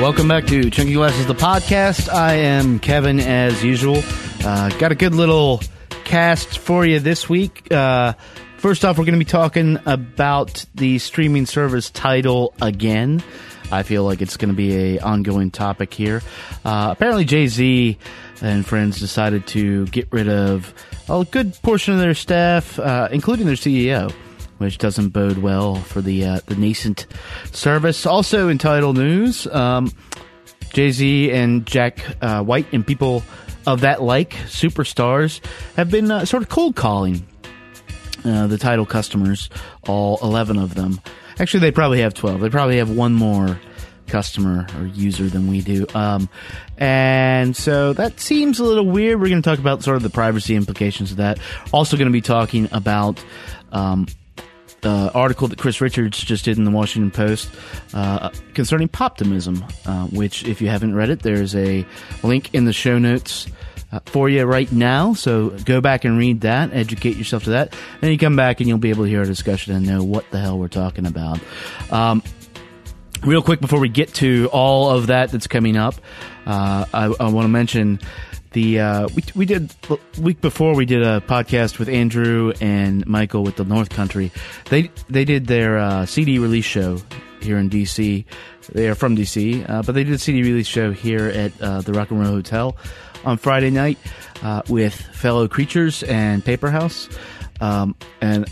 welcome back to Chunky Glasses, the podcast. I am Kevin, as usual. Uh, got a good little cast for you this week. Uh, first off, we're going to be talking about the streaming service Tidal again. I feel like it's going to be a ongoing topic here. Uh, apparently, Jay Z and friends decided to get rid of a good portion of their staff, uh, including their CEO which doesn't bode well for the uh, the nascent service. Also in Tidal news, um, Jay Z and Jack uh, White and people of that like superstars have been uh, sort of cold calling uh, the Tidal customers, all eleven of them. Actually, they probably have twelve. They probably have one more customer or user than we do. Um, and so that seems a little weird. We're going to talk about sort of the privacy implications of that. Also, going to be talking about um, the article that Chris Richards just did in the Washington Post uh, concerning poptimism, uh, which, if you haven't read it, there's a link in the show notes. Uh, for you right now, so go back and read that, educate yourself to that, then you come back and you'll be able to hear our discussion and know what the hell we're talking about. Um, real quick before we get to all of that that's coming up, uh, I, I want to mention the uh, we we did week before we did a podcast with Andrew and Michael with the North Country. They they did their uh, CD release show here in DC. They are from DC, uh, but they did a CD release show here at uh, the Rock and Roll Hotel on Friday night uh, with fellow creatures and Paper House. Um, and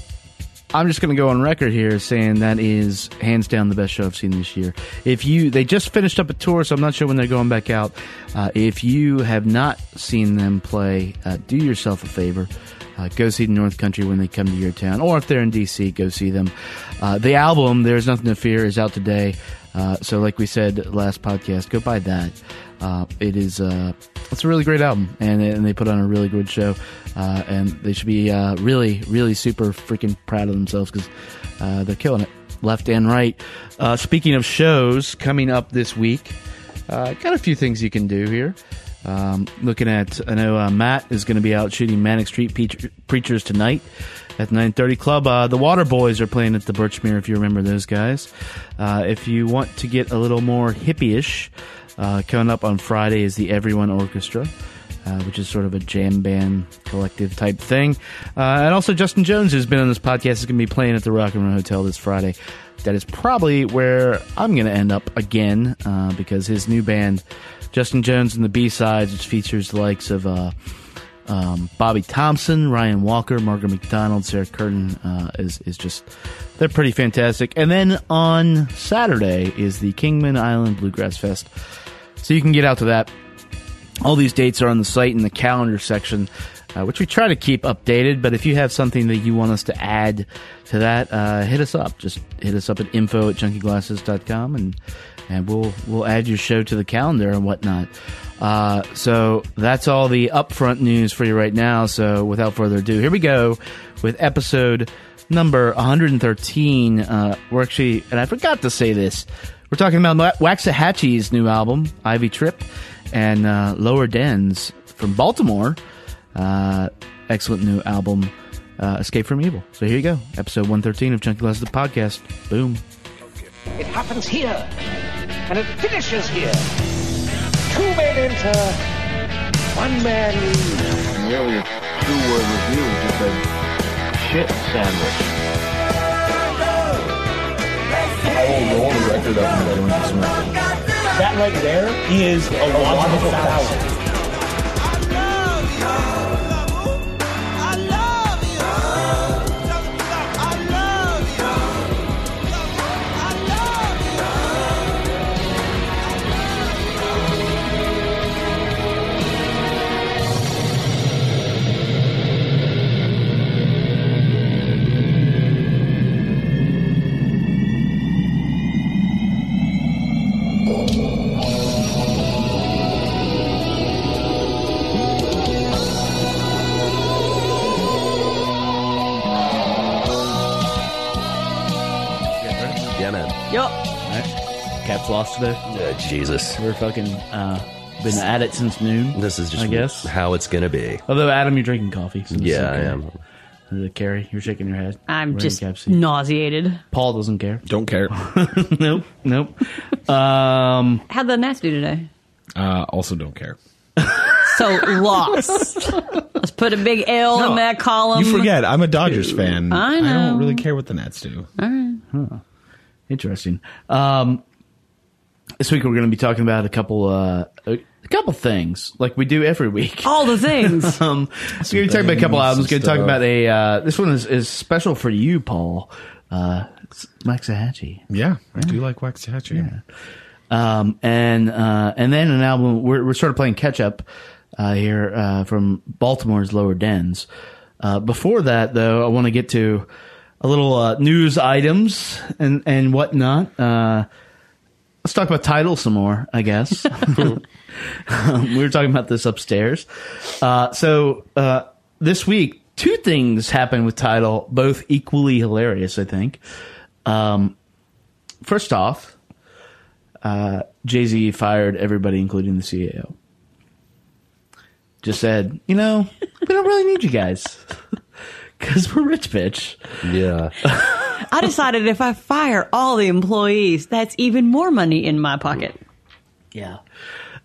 I'm just going to go on record here saying that is hands down the best show I've seen this year. If you, they just finished up a tour, so I'm not sure when they're going back out. Uh, if you have not seen them play, uh, do yourself a favor. Uh, go see the North Country when they come to your town, or if they're in DC, go see them. Uh, the album "There's Nothing to Fear" is out today, uh, so like we said last podcast, go buy that. Uh, it is it's a really great album, and, and they put on a really good show, uh, and they should be uh, really, really super freaking proud of themselves because uh, they're killing it, left and right. Uh, speaking of shows coming up this week, got a few things you can do here. Um, looking at, I know Matt is going to be out shooting Manic Street Pe- Preachers tonight at 9:30 Club. Uh, the Waterboys are playing at the Birchmere, if you remember those guys. Uh, if you want to get a little more hippie-ish, uh, coming up on Friday is the Everyone Orchestra. Uh, which is sort of a jam band collective type thing. Uh, and also, Justin Jones, who's been on this podcast, is going to be playing at the Rock and Roll Hotel this Friday. That is probably where I'm going to end up again uh, because his new band, Justin Jones and the B Sides, which features the likes of uh, um, Bobby Thompson, Ryan Walker, Margaret McDonald, Sarah Curtin, uh, is is just they're pretty fantastic. And then on Saturday is the Kingman Island Bluegrass Fest. So you can get out to that. All these dates are on the site in the calendar section, uh, which we try to keep updated. But if you have something that you want us to add to that, uh, hit us up. Just hit us up at info at chunkyglasses.com and and we'll we'll add your show to the calendar and whatnot. Uh, so that's all the upfront news for you right now. So without further ado, here we go with episode number 113. Uh, we're actually, and I forgot to say this. We're talking about Waxahatchee's new album, Ivy Tripp, and uh, Lower Dens from Baltimore. Uh, excellent new album, uh, Escape from Evil. So here you go, episode 113 of Chunky Glasses, the podcast. Boom. It happens here, and it finishes here. Two men enter, one man leaves. Nearly a two-word review just a shit sandwich. I will roll the record up and smack it. That right there is a logical fallacy. Yeah, Caps lost today. Uh, Jesus. We're fucking uh, been at it since noon. This is just I guess. how it's going to be. Although Adam, you're drinking coffee. so this is Yeah, I am. Uh, Carrie, you're shaking your head. I'm Wearing just cap nauseated. Paul doesn't care. Don't care. nope, nope. Um, How'd the Nats do today? Uh, also, don't care. So lost. Let's put a big L in that column. You forget, I'm a Dodgers fan. I I know. don't really care what the Nats do. All right. interesting. Um, this week we're going to be talking about a couple, uh, a, a couple things like we do every week. All the things. Um, we're going to talk about a couple things, albums. some Going to talk about a. Uh, this one is, is special for you, Paul. Uh, it's Waxahatchee. Yeah, I do like Waxahatchee. Um, and uh, and then an album. We're we're sort of playing catch up uh, here uh, from Baltimore's Lower Dens. Uh, before that, though, I want to get to a little uh, news items and and whatnot. Uh, let's talk about Tidal some more. I guess um, we were talking about this upstairs. Uh, so uh, this week, two things happened with Tidal, both equally hilarious. I think. Um, first off, uh, Jay Z fired everybody, including the CAO. Just said, you know, we don't really need you guys because we're rich, bitch. Yeah. I decided if I fire all the employees, that's even more money in my pocket. Yeah.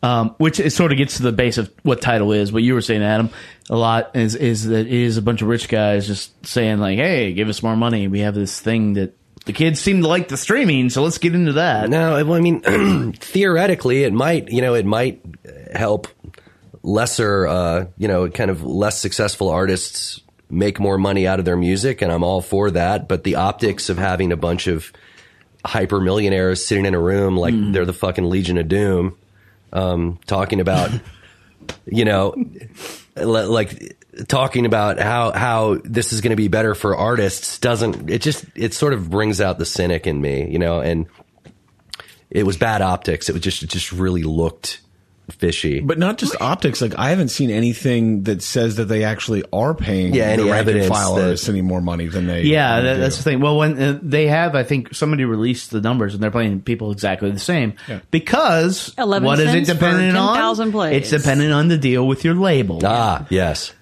Um, which it sort of gets to the base of what Tidal is. What you were saying, Adam, a lot is is that it is a bunch of rich guys just saying like, "Hey, give us more money. We have this thing that the kids seem to like the streaming, so let's get into that." No, I mean, theoretically, it might, you know, it might help lesser, uh, you know, kind of less successful artists make more money out of their music, and I'm all for that. But the optics of having a bunch of hyper millionaires sitting in a room like they're the fucking Legion of Doom, um, talking about, you know, like talking about how how this is going to be better for artists doesn't it just it sort of brings out the cynic in me, you know, and it was bad optics. It was just it just really looked fishy. But not just optics. Like I haven't seen anything that says that they actually are paying Yeah, any the rank and file that- artists any more money than they. Yeah, than they that, that's the thing. Well, when uh, they have, I think somebody released the numbers, and they're playing people exactly the same Yeah. because 11 what is it cents for dependent on? 10,000 plays. It's dependent on the deal with your label, ah, yes.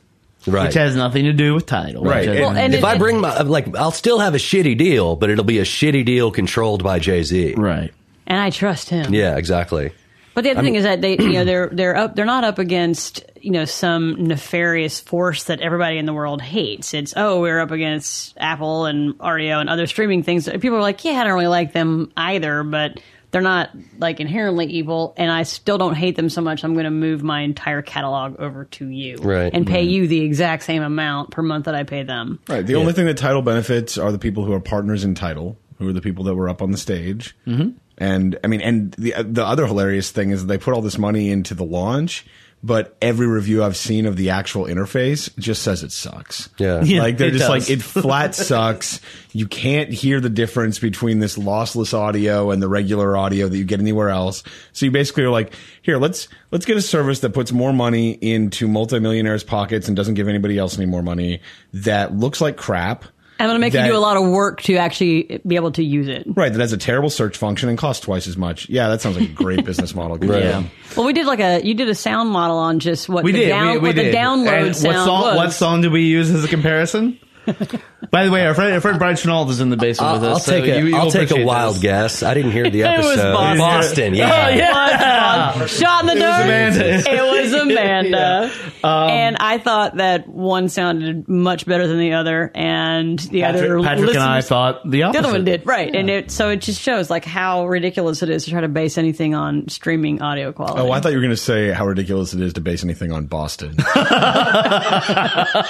Right. which has nothing to do with Tidal. Right. which Well, and if it- I bring my like I'll still have a shitty deal, but it'll be a shitty deal controlled by Jay-Z. right. And I trust him. Yeah, exactly. But the other thing is that they, you know, they're they're up. They're not up against you know some nefarious force that everybody in the world hates. It's oh, we're up against Apple and Rdio and other streaming things. People are like, yeah, I don't really like them either, but they're not like inherently evil, and I still don't hate them so much. I'm going to move my entire catalog over to you, Right. and pay you the exact same amount per month that I pay them. Right. The only thing that Tidal benefits are the people who are partners in Tidal, who are the people that were up on the stage. Mm-hmm. And I mean, and the the other hilarious thing is they put all this money into the launch, but every review I've seen of the actual interface just says it sucks. Yeah. Yeah, like they're just does. like it flat sucks. You can't hear the difference between this lossless audio and the regular audio that you get anywhere else. So you basically are like, here, let's let's get a service that puts more money into multimillionaires' pockets and doesn't give anybody else any more money. That looks like crap. I'm going to make That- you do a lot of work to actually be able to use it. Right, that has a terrible search function and costs twice as much. Yeah, that sounds like a great business model. Right. job. Well, we did like a you did a sound model on just what We the did. down, we, we what did. the download And sound what song? was. What song did we use as a comparison? By the way, our friend, our friend Brian Chenault is in the basement I'll, with us. I'll so take a you- you'll will take a wild this. guess. I didn't hear the episode. It was episode. Boston. Boston, yeah. Oh, yeah. Shot in the dark. Amanda. It was Amanda, Um, and I thought that one sounded much better than the other, and the other Patrick, Patrick and I thought the the other one did right, and it so it just shows like how ridiculous it is to try to base anything on streaming audio quality. Oh, I thought you were going to say how ridiculous it is to base anything on Boston.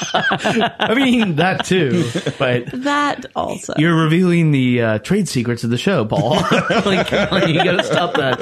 I mean that too, but that also. you're revealing the uh, trade secrets of the show, Paul. like, like, you got to stop that.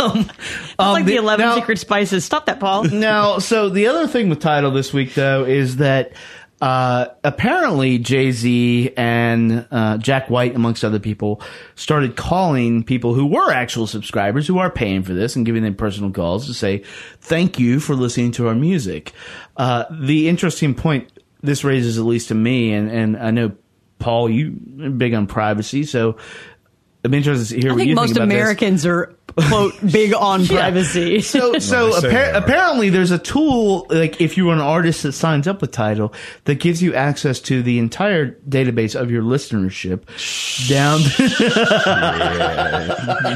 Um, It's like the eleven now- secret spices. Stop that, Paul. Now, so the other thing with Tidal this week, though, is that uh, apparently Jay Z and uh, Jack White, amongst other people, started calling people who were actual subscribers who are paying for this and giving them personal calls to say thank you for listening to our music. Uh, the interesting point this raises, at least to me, and, and I know Paul, you are big on privacy, so I'm interested to hear I what think you most think about this. Americans are quote big on privacy. So, so they say appar- apparently, there's a tool like if you're an artist that signs up with Tidal that gives you access to the entire database of your listenership down.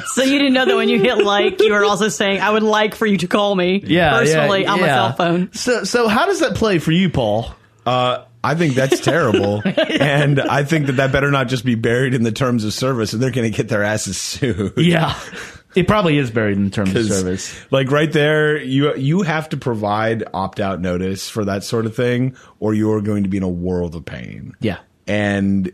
So you didn't know that when you hit like, you were also saying, "I would like for you to call me yeah, personally yeah, on my yeah. cell phone." So, so how does that play for you, Paul? Uh, I think that's terrible, and I think that that better not just be buried in the terms of service, and they're going to get their asses sued. Yeah, it probably is buried in terms of service. Like right there, you you have to provide opt out notice for that sort of thing, or you are going to be in a world of pain. Yeah. and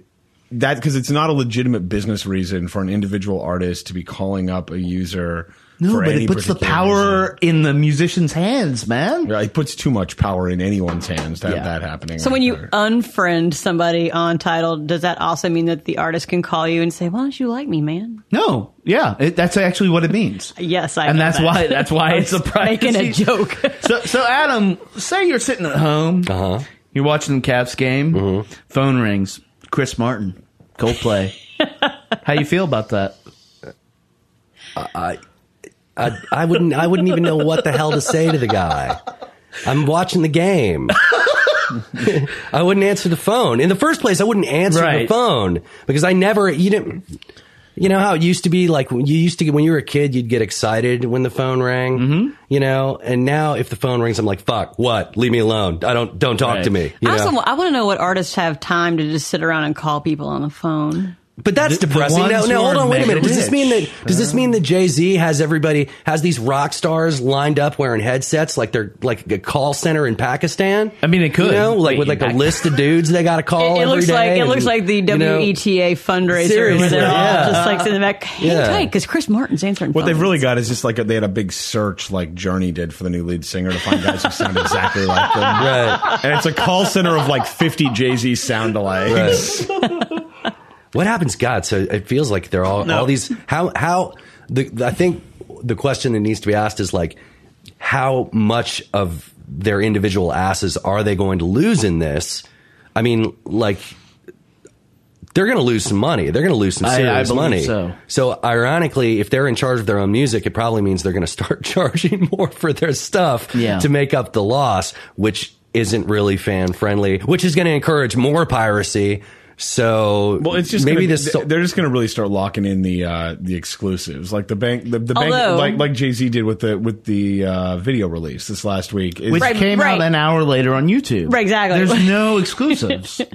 that because it's not a legitimate business reason for an individual artist to be calling up a user. No, for but any it puts the power reason. in the musician's hands, man. Yeah, it puts too much power in anyone's hands to have Yeah. that happening. So right when you there. unfriend somebody on Tidal, does that also mean that the artist can call you and say, "Why don't you like me, man?" No, yeah, it, that's actually what it means. Yes, I. and that's that. why that's why it's a was privacy. Making a joke. So, so Adam, say you're sitting at home, Uh-huh. you're watching the Cavs game, phone rings, Chris Martin, Coldplay. How you feel about that? I, I wouldn't. I wouldn't even know what the hell to say to the guy. I'm watching the game. I wouldn't answer the phone. In the first place, I wouldn't answer the phone because I never. You didn't. You know how it used to be like when you used to when you were a kid, you'd get excited when the phone rang. Mm-hmm. You know, and now if the phone rings, I'm like, "Fuck, what? Leave me alone. I don't don't talk Right. to me." You I know? also I want to know what artists have time to just sit around and call people on the phone. But that's The- the depressing. ones Now, who now hold on, wait a mega minute. Does this mean that does this mean that Jay Z has everybody has these rock stars lined up wearing headsets like they're like a call center in Pakistan? I mean, it could. You know, like Wait, with like a back- list of dudes they got to call. It, it every looks day like it looks like the you know, WETA fundraiser Seriously, where they're all yeah. just like sitting in the back. Hang Yeah. tight, because Chris Martin's answering. What they've really got is just like a, they had a big search like Journey did for the new lead singer to find guys who sound exactly like them. Right. And it's a call center of like 50 Jay Z sound alikes. What happens, God? So it feels like they're all all these. How how the I think the question that needs to be asked is like how much of their individual asses are they going to lose in this? I mean, like they're going to lose some money. They're going to lose some I- I serious money. so. so ironically, if they're in charge of their own music, it probably means they're going to start charging more for their stuff Yeah. to make up the loss, which isn't really fan friendly, which is going to encourage more piracy. So Well, it's just maybe gonna, this. They're just going to really start locking in the uh, the exclusives, like the bank, the, the bank, like like Jay Z did with the with the uh, video release this last week. Is- Which Right, came right. out an hour later on YouTube. Right, exactly. There's no exclusives.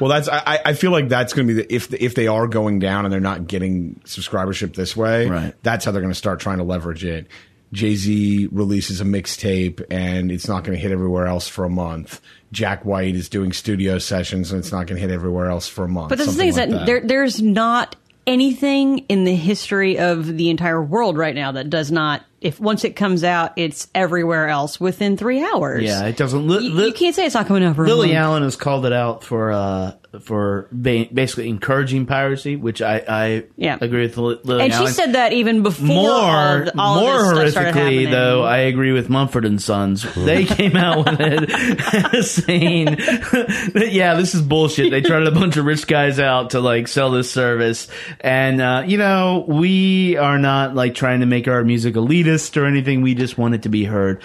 Well, that's I, I feel like that's going to be the, if if they are going down and they're not getting subscribership this way, Right. That's how they're going to start trying to leverage it. Jay Z releases a mixtape and it's not going to hit everywhere else for a month. Jack White is doing studio sessions and it's not going to hit everywhere else for a month. But the thing is like that, there, there's not anything in the history of the entire world right now that does not. If once it comes out, it's everywhere else within three hours. yeah, it doesn't. Li- You, li- you can't say it's not coming out for Lily. Allen has called it out for uh, for ba- basically encouraging piracy, which I, I Yeah. agree with Li- Lily And she said that even before more all, of, all more horrifically though i agree with mumford and sons they came out with it saying that yeah this is bullshit they tried a bunch of rich guys out to like sell this service and uh, you know we are not like trying to make our music elitist or anything we just want it to be heard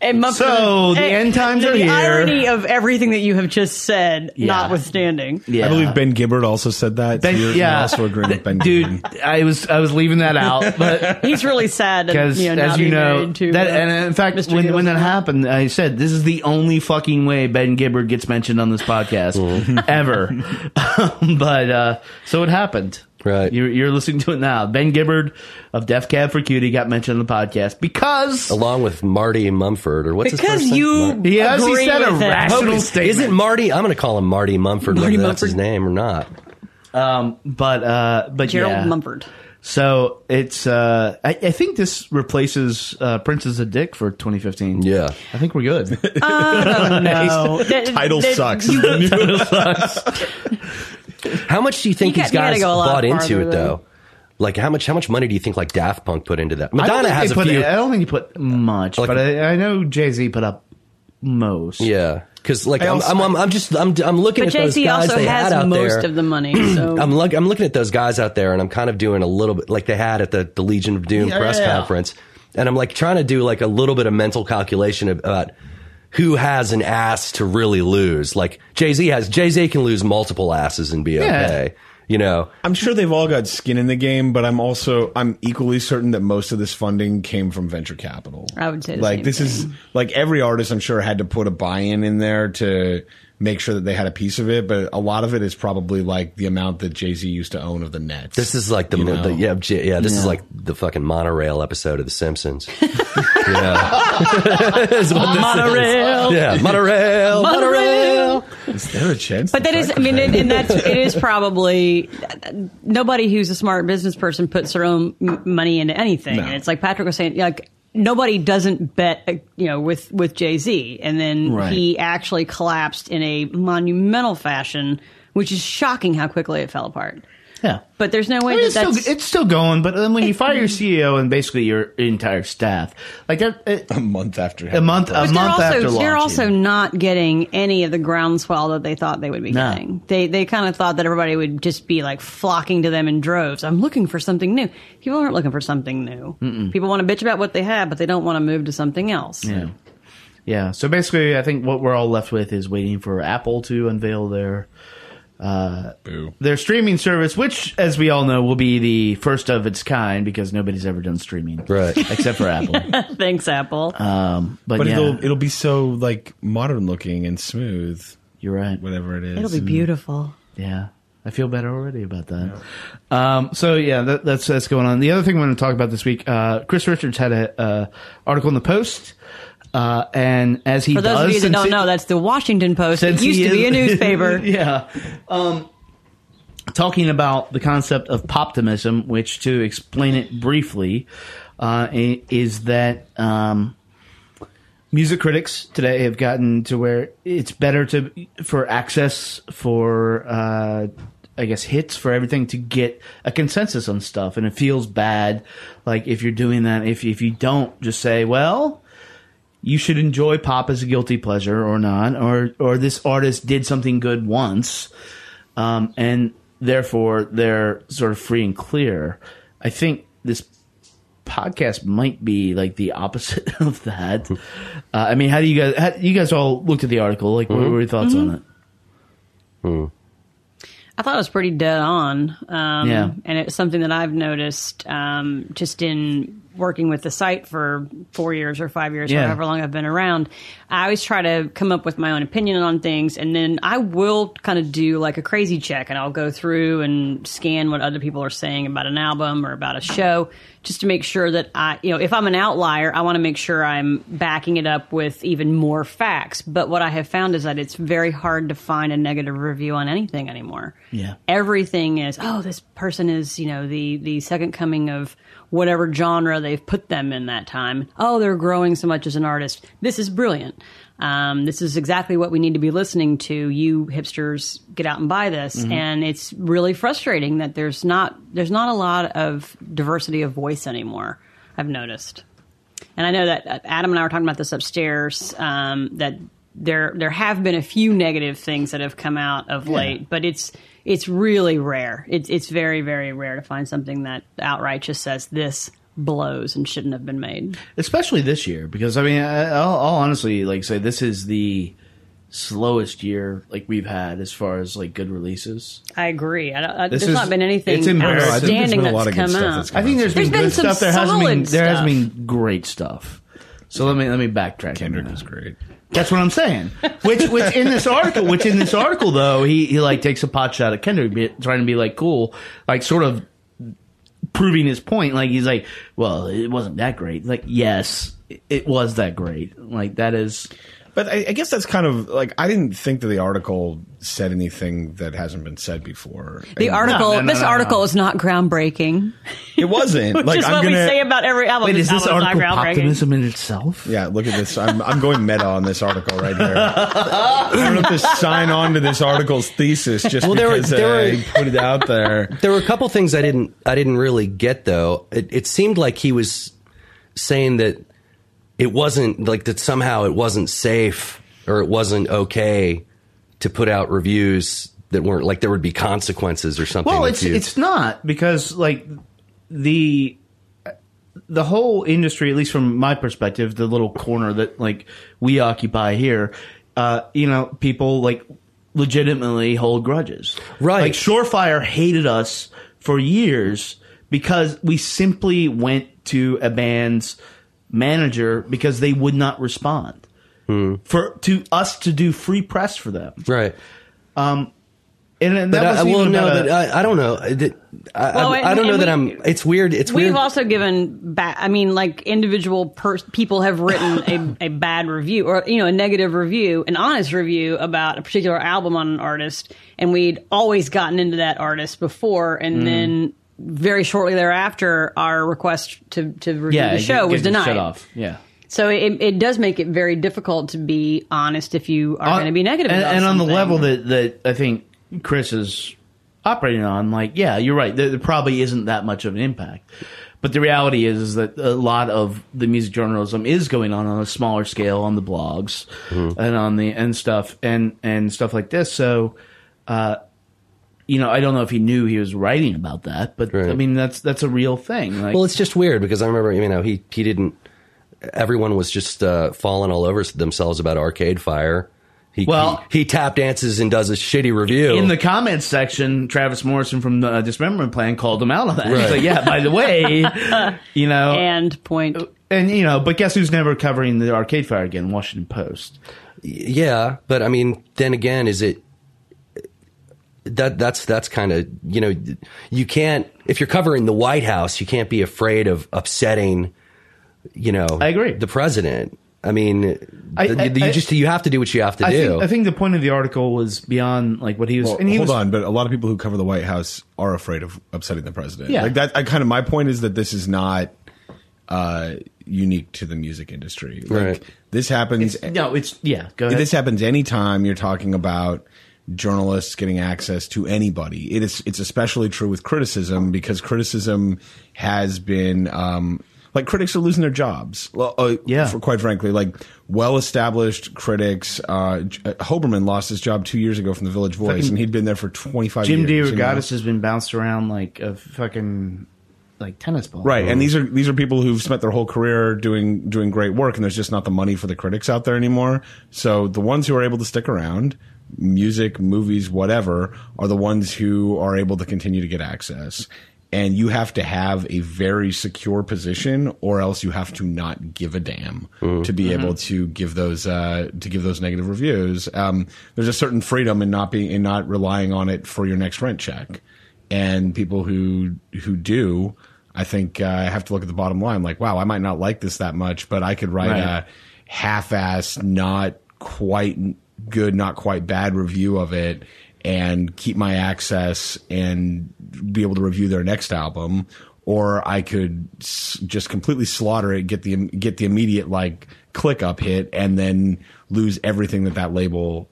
And Mumford- So, the and- end times the are here. irony of everything that you have just said, Yeah. notwithstanding. yeah I believe Ben Gibbard also said that. Ben- so you're, yeah also agreeing with Ben dude Gibbard. i was i was leaving that out but He's really sad because you know, as not you know to that uh, and in fact Mr. when, when that happened i said this is the only fucking way ben gibbard gets mentioned on this podcast Mm-hmm. ever but uh so it happened Right. you're, you're listening to it now ben gibbard of death cab for cutie got mentioned on the podcast because along with Marty Mumford, or what's his because first you Mar- Yes, he agree said a with it. rational statement. Is it Marty? I'm going to call him Marty Mumford, Marty whether that's his name or not. um but uh but Gerald yeah. Mumford. so it's uh I, I think this replaces uh princess a dick for 2015 Yeah. i think we're good No, That- Tidal that- sucks. you- How much do you think You these got- guys go bought into it, though. though? Like how much? How much money do you think like Daft Punk put into that? I don't Madonna think has a put- few. I don't think he put much, Like- but I, I know Jay Z put up most. Yeah. because like I'm, also- I'm, I'm, I'm just I'm, I'm looking But at those guys also they had has out most there. of the money. So I'm look, I'm looking at those guys out there, and I'm kind of doing a little bit like they had at the, the Legion of Doom Yeah, press yeah, yeah. conference, and I'm like trying to do like a little bit of mental calculation about who has an ass to really lose. Like Jay Z has Jay Z can lose multiple asses and be Yeah. okay. You know, I'm sure they've all got skin in the game, but I'm also I'm equally certain that most of this funding came from venture capital. I would say the like same this is like every artist I'm sure had to put a buy-in in there to make sure that they had a piece of it, but a lot of it is probably like the amount that Jay Z used to own of the Nets. this is like the, You know? the yeah yeah this is like the fucking monorail episode of The Simpsons. yeah, Is what this monorail. is. Yeah, monorail, monorail. is there a chance? But that is, I mean, and, and that's it is probably nobody who's a smart business person puts their own money into anything. No. And it's like Patrick was saying, like nobody doesn't bet, uh, you know, with with Jay Z, and then Right. he actually collapsed in a monumental fashion, which is shocking how quickly it fell apart. Yeah. But there's no way I mean, that it's, still, that's it's still going, but then when you fire your mm. CEO and basically your entire staff, like that, it, a month after a month, a month they're after also they're also not getting any of the groundswell that they thought they would be No. getting. They they kind of thought that everybody would just be like flocking to them in droves. I'm looking for something new. People aren't looking for something new. People want to bitch about what they have, but they don't want to move to something else. Yeah. Yeah. So basically, I think what we're all left with is waiting for Apple to unveil their Boo. their streaming service, which, as we all know, will be the first of its kind because nobody's ever done streaming, Right. Except for Apple. Thanks, Apple. Um, but, But yeah, it'll it'll be so like modern looking and smooth, you're right. whatever it is. It'll be beautiful. Yeah. I feel better already about that. Um, so yeah, that, that's that's going on. The other thing I want to talk about this week, uh, Chris Richards had a uh, article in the Post, uh, and as he For those does, of you that don't he- know, that's the Washington Post. It used to be a newspaper. yeah. Um, talking about the concept of poptimism, which to explain it briefly, uh, is that um, music critics today have gotten to where it's better to for access for uh, I guess hits for everything to get a consensus on stuff, and it feels bad. Like if you're doing that, if if you don't just say, well you should enjoy pop as a guilty pleasure or not, or or this artist did something good once, um, and therefore they're sort of free and clear. I think this podcast might be like the opposite of that. Uh, I mean, how do you guys? How, you guys all looked at the article. Like, what were your thoughts on it? I thought it was pretty dead on. Um, Yeah. And it's something that I've noticed um, just in working with the site for four years or five years, Yeah. however long I've been around. I always try to come up with my own opinion on things, and then I will kind of do like a crazy check, and I'll go through and scan what other people are saying about an album or about a show, just to make sure that I, you know, if I'm an outlier, I want to make sure I'm backing it up with even more facts. But what I have found is that it's very hard to find a negative review on anything anymore Yeah. everything is oh this person is you know the the second coming of whatever genre they've put them in that time. Oh they're growing so much as an artist. This is brilliant. Um, this is exactly what we need to be listening to. You hipsters get out and buy this. And it's really frustrating that there's not there's not a lot of diversity of voice anymore i've noticed. And I know that uh, Adam and I were talking about this upstairs. Um, that there there have been a few negative things that have come out of late, but it's it's really rare. It's it's very very rare to find something that outright just says this blows and shouldn't have been made. especially this year because I mean, I- I'll, I'll honestly like say this is the slowest year like we've had as far as like good releases. I agree. I don't, I, This there's is- not been anything it's embarrassing. I think outstanding been a lot that's of come stuff out. that's come I think there's been There's been good some stuff. There hasn't been solid there has been great stuff. So let me let me backtrack. Kendrick that. was great. That's what I'm saying. Which, which in this article, which in this article though, he, he like takes a pot shot at Kendrick, trying to be like cool, like sort of proving his point. Like he's like, well, it wasn't that great. Like, yes, it was that great. Like that is, But I, I guess that's kind of like I didn't think that the article said anything that hasn't been said before. The And article, no, no, this no, article no. is not groundbreaking, it wasn't which like is I'm what gonna. we say about every album. wait, this is this article not groundbreaking. optimism in itself? yeah, look at this. I'm I'm going meta on this article right here. I don't have to sign on to this article's thesis just Well, there were- because there I were- put it out there. There were a couple things I didn't I didn't really get though. It, it seemed like he was saying that it wasn't like that somehow it wasn't safe or it wasn't okay to put out reviews that weren't like there would be consequences or something. Well, it's it's not because like the the whole industry, at least from my perspective, the little corner that like we occupy here, uh, you know, people like legitimately hold grudges. Right. Like Surefire hated us for years because we simply went to a band's manager because they would not respond. For to us to do free press for them, right. and, and that But I, wasn't well, no, about but I, I don't know. I, that- I, Well, I, I don't know and that I'm. It's weird. It's We've weird. also given back. I mean, like individual per- people have written a, a bad review or you know a negative review, an honest review about a particular album on an artist, and we'd always gotten into that artist before, Mm. and then very shortly thereafter, our request to to review yeah, the show was denied. Shut off. Yeah. So it, it does make it very difficult to be honest if you are going to be negative. and, about and on the level that that I think Chris is operating on, like, yeah, you're right. There, there probably isn't that much of an impact. But the reality is, is that a lot of the music journalism is going on on a smaller scale on the blogs Mm-hmm. and on the and stuff and and stuff like this. So, uh, you know, I don't know if he knew he was writing about that, but I mean, that's that's a real thing. Like, Well, it's just weird because I remember, you know, he he didn't. Everyone was just uh, falling all over themselves about Arcade Fire. He, Well- he, he tap dances and does a shitty review. in the comments section, Travis Morrison from the Dismemberment Plan called him out on that. He's like, "Yeah, by the way, you know, and point. and you know, but guess who's never covering the Arcade Fire again? Washington Post. yeah, but I mean, then again, is it that that's that's kind of you know you can't if you're covering the White House, you can't be afraid of upsetting. You know, I agree. The president. I mean, I- the- I- you I- just you have to do what you have to I do. think, I think the point of the article was beyond like what he was. Well, and he hold was, on, but a lot of people who cover the White House are afraid of upsetting the president. Yeah. like that. I kind of my point is that this is not uh, unique to the music industry. Like Right. this happens. No, it's yeah. Go ahead. This happens anytime you're talking about journalists getting access to anybody. It is it's especially true with criticism because criticism has been um, like critics are losing their jobs. Well, uh, Yeah. for, quite frankly, like well-established critics. Uh, uh, Hoberman lost his job two years ago from the Village Voice, Fucking and he'd been there for 25 Jim years. you know? DeRogatis has been bounced around like a fucking like tennis ball. Right, and these are these are people who've spent their whole career doing doing great work, and there's just not the money for the critics out there anymore. So the ones who are able to stick around, music, movies, whatever, are the ones who are able to continue to get access. And you have to have a very secure position, or else you have to not give a damn to be able to give those uh, to give those negative reviews. Um, there's a certain freedom in not being in not relying on it for your next rent check and people who who do i think uh, have to look at the bottom line like wow i might not like this that much but i could write Right. a half-ass not quite good not quite bad review of it and keep my access and be able to review their next album or i could s- just completely slaughter it get the get the immediate like click up hit and then lose everything that that label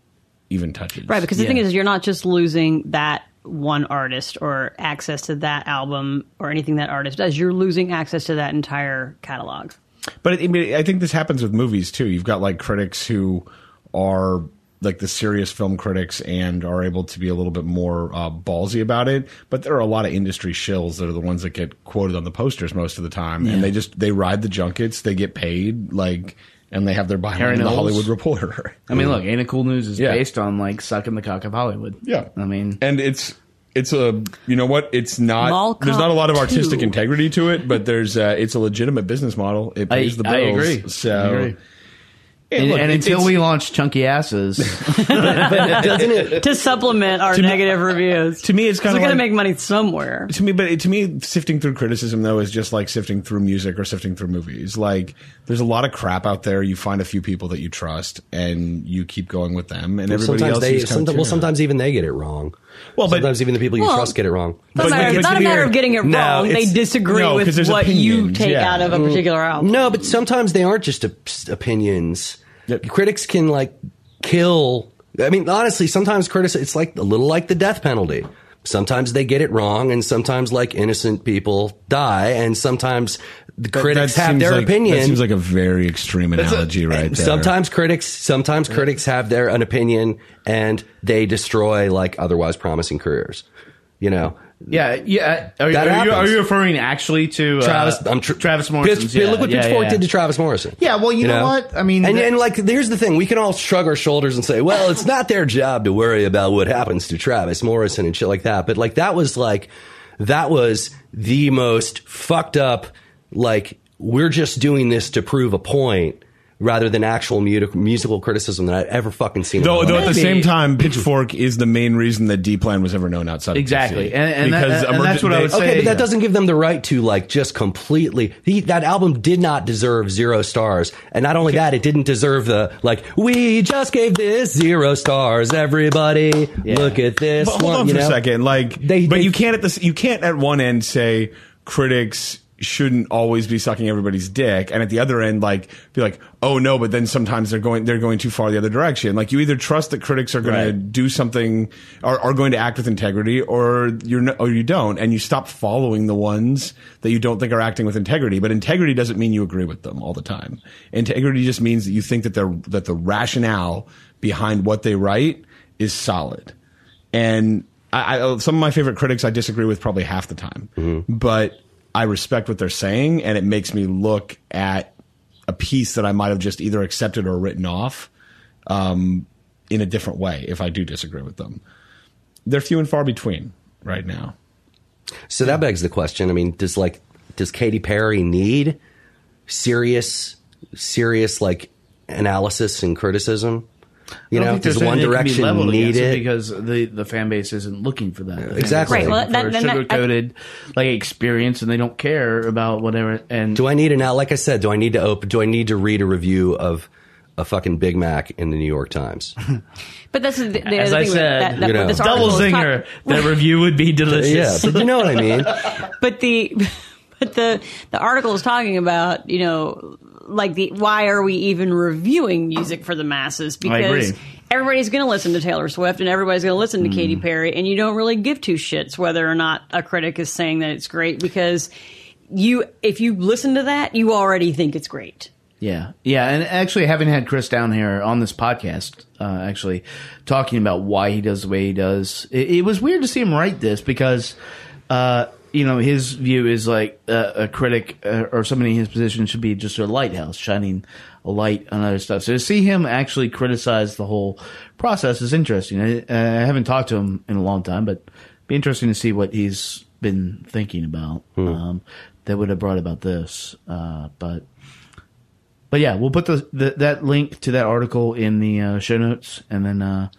even touches Right, because the thing is, you're not just losing that one artist or access to that album or anything that artist does. You're losing access to that entire catalog. But I mean, I think this happens with movies too. You've got like critics who are like the serious film critics and are able to be a little bit more uh, ballsy about it. But there are a lot of industry shills that are the ones that get quoted on the posters most of the time, and they just they ride the junkets, they get paid like, and they have their byline Harry in the Knowles. Hollywood Reporter. I mean, look, Ain't It Cool News is Yeah. based on like sucking the cock of Hollywood. Yeah, I mean, and it's it's a you know what it's not Mall there's not a lot of artistic 2. integrity to it, but there's uh, it's a legitimate business model. It I, pays the bills. I agree. So. I agree. Yeah, And, look, and until we launch chunky asses, Doesn't it? To supplement our To me- negative reviews. to me, it's kinda we got to make money somewhere. to me, but it- to me, sifting through criticism though is just like sifting through music or sifting through movies. Like, there's a lot of crap out there. You find a few people that you trust, and you keep going with them. And everybody sometimes else, they, you just sometimes, well, sometimes even they get it wrong. Well, but- sometimes even the people you Well, trust get it wrong. It's not, a But- matter, but it's not a matter of getting it No, wrong. They disagree no, 'cause with there's what you take yeah. out of a particular album. No, but sometimes they aren't just op- opinions. Yep. Critics can like kill. I mean, honestly, sometimes critics it's like a little like the death penalty. Sometimes they get it wrong, and sometimes like innocent people die, and sometimes the That- critics that have their like- opinion. That seems like a very extreme analogy, right there. Sometimes critics, sometimes critics have their an opinion and they destroy like otherwise promising careers. You know, Yeah, yeah. Are, you- That are, you, are you referring actually to uh, Travis, I'm tr- Travis Morrison? Pitch- look what Pitchfork did to Travis Morrison. Yeah, well, you know what? I mean, and, that- and like, here's the thing: we can all shrug our shoulders and say, "Well, it's not their job to worry about what happens to Travis Morrison and shit like that." But like, that was like, that was the most fucked up. Like, we're just doing this to prove a point. Rather than actual mu- musical criticism that I've ever fucking seen. Though, though at the same time, Pitchfork is the main reason that D Plan was ever known outside. Exactly. of DC. And- and that- and emergent- that's what I they- would say. Okay, but that yeah. doesn't give them the right to like just completely. He, that album did not deserve zero stars, and not only that, it didn't deserve the like. We just gave this zero stars. Everybody, look at this. But hold one," on you for know? a second. Like, They- but they- you can't at this. You can't at one end say critics shouldn't always be sucking everybody's dick, and at the other end, like, be like, oh no, but then sometimes they're going they're going too far the other direction. Like, you either trust that critics are going to do something, are, are going to act with integrity, or you're no, or you don't, and you stop following the ones that you don't think are acting with integrity. But integrity doesn't mean you agree with them all the time. Integrity just means that you think that they're that the rationale behind what they write is solid and I, I, some of my favorite critics I disagree with probably half the time, mm-hmm. but I respect what they're saying, and it makes me look at a piece that I might have just either accepted or written off um, in a different way if I do disagree with them. They're few and far between right now. So that begs the question. I mean, does like does Katy Perry need serious, serious like analysis and criticism? You know, think there's does One anything be Direction leveled need it? because the the fan base isn't looking for that. The fan Exactly. Right, looking well, for that- then sugar coated like experience, and they don't care about whatever. And Do I need an now? Like I said, do I need to open? Do I need to read a review of a fucking Big Mac in the New York Times? But that's the, the as other I thing said, that, that, you know, this double article is zinger, that review would be yeah, delicious. but you know what I mean. but the but the the article is talking about you know like the why are we even reviewing music for the masses because everybody's going to listen to Taylor Swift and everybody's going to listen to Mm. Katy Perry and you don't really give two shits whether or not a critic is saying that it's great because you if you listen to that you already think it's great. Yeah, yeah, and actually, having had Chris down here on this podcast, uh, actually talking about why he does the way he does, it, it was weird to see him write this because, uh, you know, his view is like uh, a critic uh, or somebody in his position should be just a lighthouse, shining a light on other stuff. So to see him actually criticize the whole process is interesting. I, I haven't talked to him in a long time, but be interesting to see what he's been thinking about um, that would have brought about this. Uh, but but yeah, we'll put the, the that link to that article in the uh, show notes, and then uh,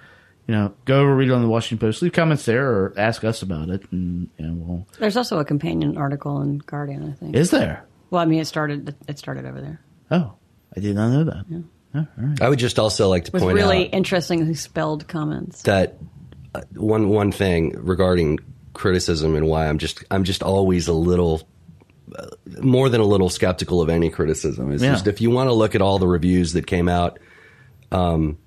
you know go over read it on the Washington Post. Leave comments there or ask us about it, and you know, we'll. There's also a companion article in Guardian, I think. Is there? well, I mean, it started it started over there Oh, I did not know that. Yeah. I would just also like to with point really out interestingly spelled comments. that uh, one one thing regarding criticism and why I'm just I'm just always a little uh, more than a little skeptical of any criticism is Yeah. just if you want to look at all the reviews that came out um,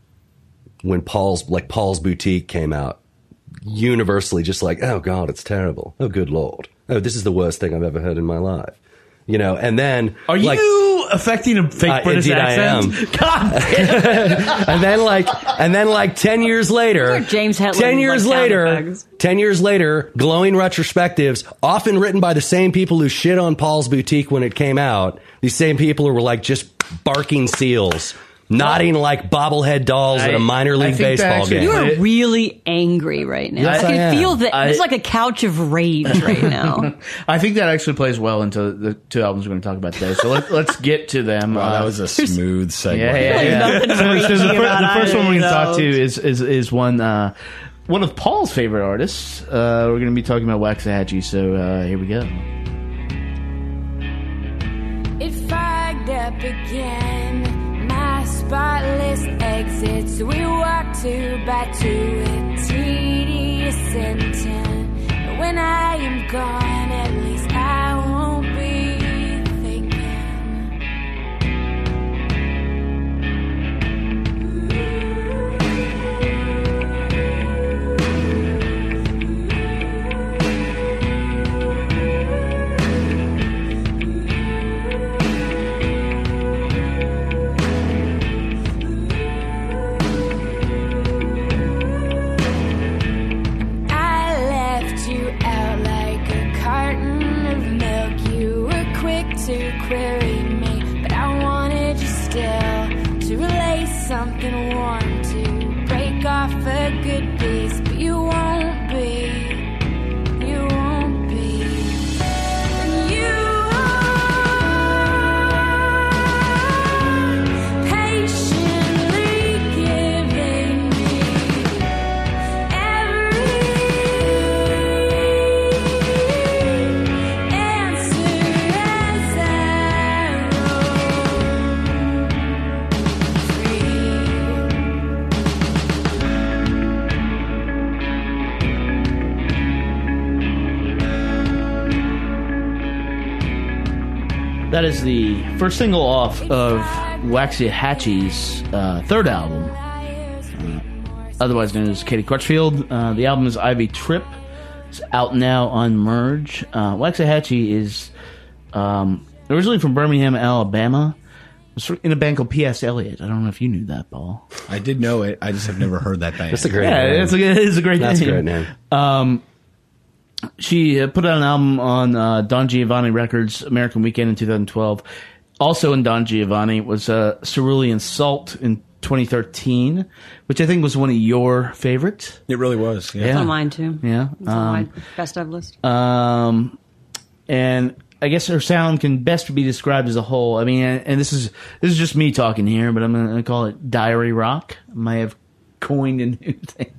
when Paul's like Paul's boutique came out universally just like oh god it's terrible. Oh good lord. Oh this is the worst thing I've ever heard in my life. You know and then Are like, you affecting a fake Uh, British indeed I accent? God and then like and then like 10 years later James Hetland, 10 years like, later 10 years later glowing retrospectives often written by the same people who shit on Paul's boutique when it came out these same people who were like just barking seals nodding like bobblehead dolls at a minor league think that baseball actually- game You are really angry right now. Yes, I I can am. feel that. I- it's like a couch of rage right now. I think that actually plays well into the two albums we're going to talk about today. So let, let's get to them. Wow, that Uh, was a smooth segue. Yeah, yeah, yeah. nothing so, so the, ragey fir- about the first one we're going to either talk to those. is is is one uh, one of Paul's favorite artists. Uh, we're going to be talking about Waxahatchee. So uh, here we go. It fogged up again. Spotless exits. We walk two by two, a tedious intent. But when I am gone, at least That is the first single off of Waxahatchee's uh, third album, otherwise known as Katie Crutchfield. Uh, the album is Ivy Tripp. It's out now on Merge. Uh, Waxahatchee is um, originally from Birmingham, Alabama. Was in a band called P.S. Eliot. I don't know if you knew that, Paul. I did know it. I just have never heard that band. That's a great Yeah, name. it's a, it's a great That's a great name. Um, she uh, put out an album on uh, Don Giovanni Records, American Weekend in 2012. Also in Don Giovanni was uh, Cerulean Salt in 2013, which I think was one of your favorites. It really was. Yeah. Yeah. It's on mine too. Yeah. It's on my Um, best of list. um, and I guess her sound can best be described as a whole. I mean, and, and this is this is just me talking here, but I'm going to call it diary rock. I might have coined a new thing.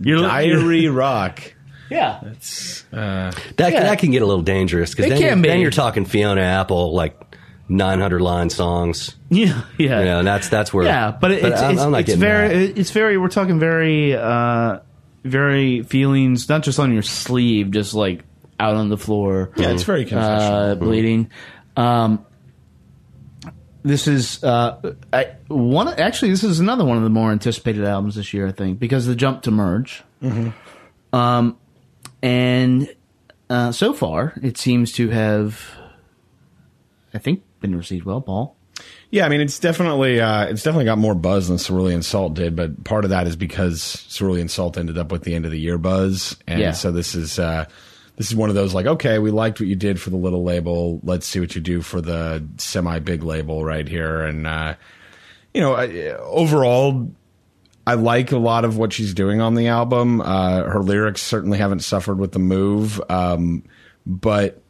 You're, Diary rock. Yeah. That Yeah. that can get a little dangerous because then, you- be. then you're talking Fiona Apple like 900 line songs. Yeah. Yeah. You know, and that's that's where. Yeah, but it's I'm, it's, I'm not it's very that. it's very we're talking very uh very feelings not just on your sleeve, just like out on the floor. Yeah, it's very confessional. uh, bleeding. Um, this is uh, I, one. Actually, this is another one of the more anticipated albums this year. I think because of the jump to merge. Um, and uh, so far, it seems to have, I think, been received well. Paul. Yeah, I mean it's definitely uh, it's definitely got more buzz than Cerulean Salt did, but part of that is because Cerulean Salt ended up with the end of the year buzz, and Yeah. so this is uh, this is one of those like okay, we liked what you did for the little label, let's see what you do for the semi big label right here, and uh, you know I, overall. I like a lot of what she's doing on the album. Uh, her lyrics certainly haven't suffered with the move, um, but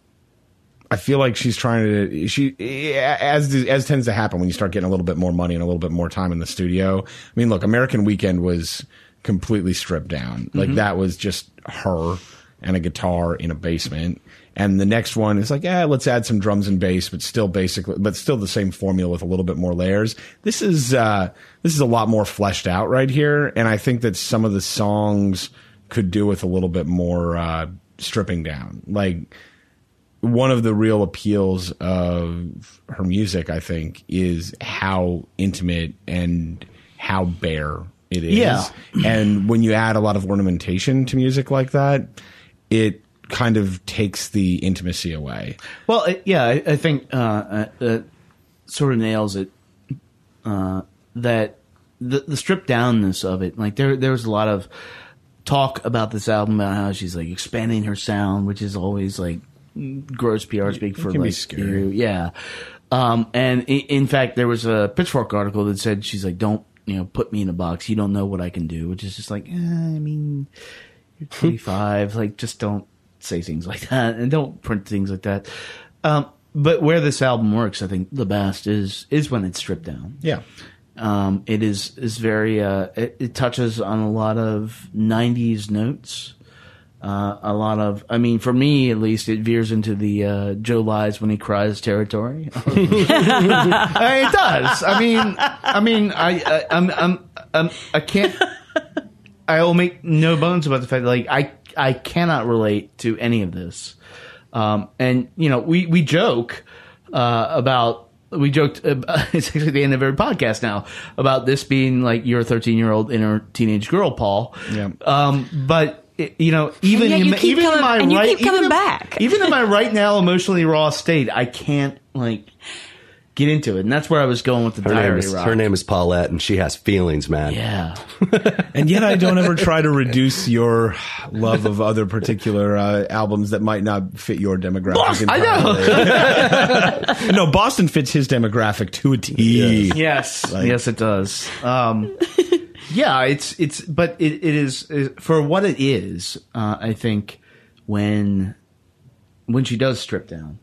I feel like she's trying to she as as tends to happen when you start getting a little bit more money and a little bit more time in the studio. I mean, look, American Weekend was completely stripped down. Like that was just her and a guitar in a basement. And the next one is like, yeah, let's add some drums and bass, but still basically, but still the same formula with a little bit more layers. This is uh, this is a lot more fleshed out right here, and I think that some of the songs could do with a little bit more uh, stripping down. Like one of the real appeals of her music, I think, is how intimate and how bare it is. Yeah. And when you add a lot of ornamentation to music like that, it kind of takes the intimacy away. Well, it, yeah, I, I think uh, uh, sort of nails it. Uh, that the the stripped downness of it, like there there was a lot of talk about this album about how she's like expanding her sound, which is always like gross PR speak for be like scary. you, yeah. Um, and in, in fact, there was a Pitchfork article that said she's like, "Don't you know, put me in a box. You don't know what I can do," which is just like, eh, I mean, you're 25. like, just don't say things like that and don't print things like that. Um, but where this album works, I think the best is is when it's stripped down. Yeah. Um, it is is very uh, it, it touches on a lot of '90s notes. Uh, a lot of, I mean, for me at least, it veers into the uh, Joe lies when he cries territory. It does. I mean, I mean, I, I I'm, I'm, I'm, I can't. I will make no bones about the fact that like I I cannot relate to any of this. Um, and you know, we we joke uh, about we joked. Uh, it's actually the end of every podcast now about this being like your 13 year old inner teenage girl, Paul. Yeah. Um, but you know, even yet in, you my- keep even in my and you right, keep coming even back. even in my right now emotionally raw state, I can't like get into it. And that's where I was going with the Her name, diary is, rock. her name is Paulette, and she has feelings, man. Yeah. And yet, I don't ever try to reduce your love of other particular uh, albums that might not fit your demographic. I know. know. no, Boston fits his demographic to a T. Yes, Like- yes, it does. Um, yeah, it's it's, but it, it is is- for what it is. Uh, I think when when she does strip down,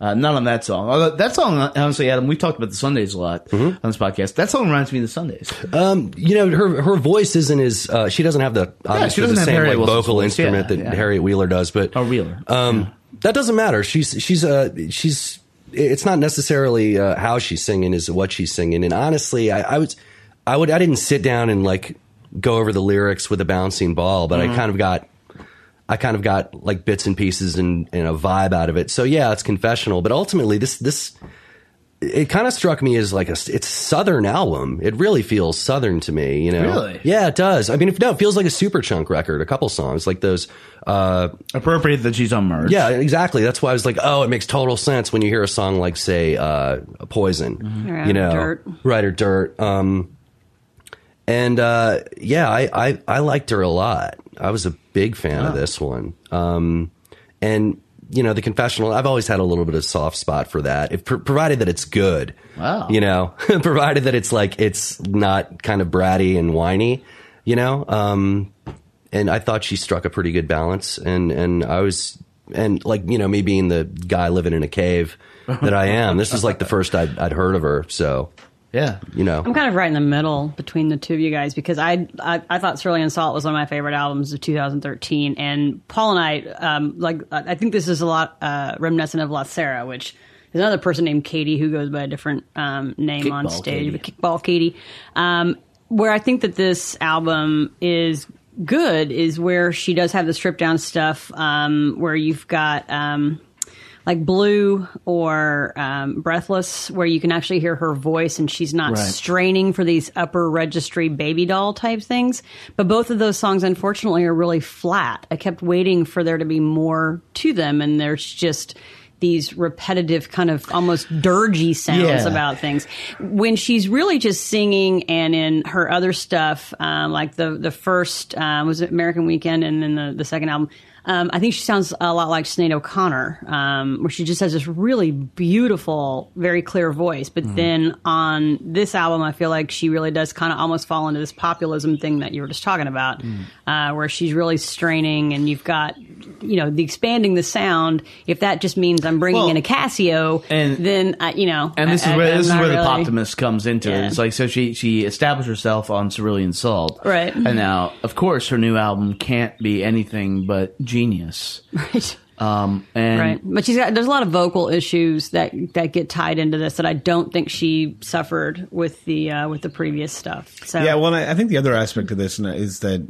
uh, not on that song. Although that song, honestly, Adam, we talked about the Sundays a lot on this podcast. That song reminds me of the Sundays. Um, you know, her her voice isn't as uh, she doesn't have the obviously doesn't the have same Harriet like Wilson's vocal voice. instrument Yeah, that yeah. Harriet Wheeler does, but Oh, Wheeler. Um, that doesn't matter. She's she's uh she's it's not necessarily uh, how she's singing is what she's singing. And honestly, I, I was I would I didn't sit down and like go over the lyrics with a bouncing ball, but Mm-hmm. I kind of got I kind of got like bits and pieces and, and a vibe out of it. So yeah, it's confessional, but ultimately this this it kind of struck me as like a it's southern album. It really feels southern to me, you know. Really? Yeah, it does. I mean, if no, it feels like a Superchunk record. A couple songs like those. Uh, Appropriate that she's on merge. yeah, exactly. That's why I was like, oh, it makes total sense when you hear a song like, say, uh, Poison, Yeah, you know, Dirt. right or Dirt. Um, and uh, yeah, I, I I liked her a lot. I was a big fan of this one. Um, and you know, the confessional. I've always had a little bit of soft spot for that, if pr- provided that it's good. Wow. You know, provided that it's like it's not kind of bratty and whiny. You know, um, and I thought she struck a pretty good balance. And and I was and like you know me being the guy living in a cave that I am. this is like the first I'd, I'd heard of her. So yeah. you know, I'm kind of right in the middle between the two of you guys because I I, I thought Cerulean Salt was one of my favorite albums of 2013, and Paul and I um, like I think this is a lot uh, reminiscent of La Sera, which is another person named Katie who goes by a different um, name on Kickball stage, Katie. but Kickball Katie. Um, where I think that this album is good is where she does have the stripped down stuff, um, where you've got. Like Blue or um, Breathless, where you can actually hear her voice and she's not Right. straining for these upper registry baby doll type things. But both of those songs, unfortunately, are really flat. I kept waiting for there to be more to them, and there's just these repetitive, kind of almost dirgy sounds Yeah. about things. When she's really just singing, and in her other stuff, um, like the the first um, was it American Weekend, and then the, the second album. Um, I think she sounds a lot like Sinead O'Connor, um, where she just has this really beautiful, very clear voice. But then on this album, I feel like she really does kind of almost fall into this populism thing that you were just talking about, uh, where she's really straining, and you've got, you know, the expanding the sound. If that just means I'm bringing Well, in a Casio, and- then I, you know, And this I- is where I'm this is not where the optimist comes into it. It's like so she she established herself on Cerulean Salt, Right. And now, of course, her new album can't be anything but genius. Right. Um, and Right, but she's got there's a lot of vocal issues that that get tied into this that I don't think she suffered with the uh, with the previous stuff. So Yeah, well, I I think the other aspect of this is that,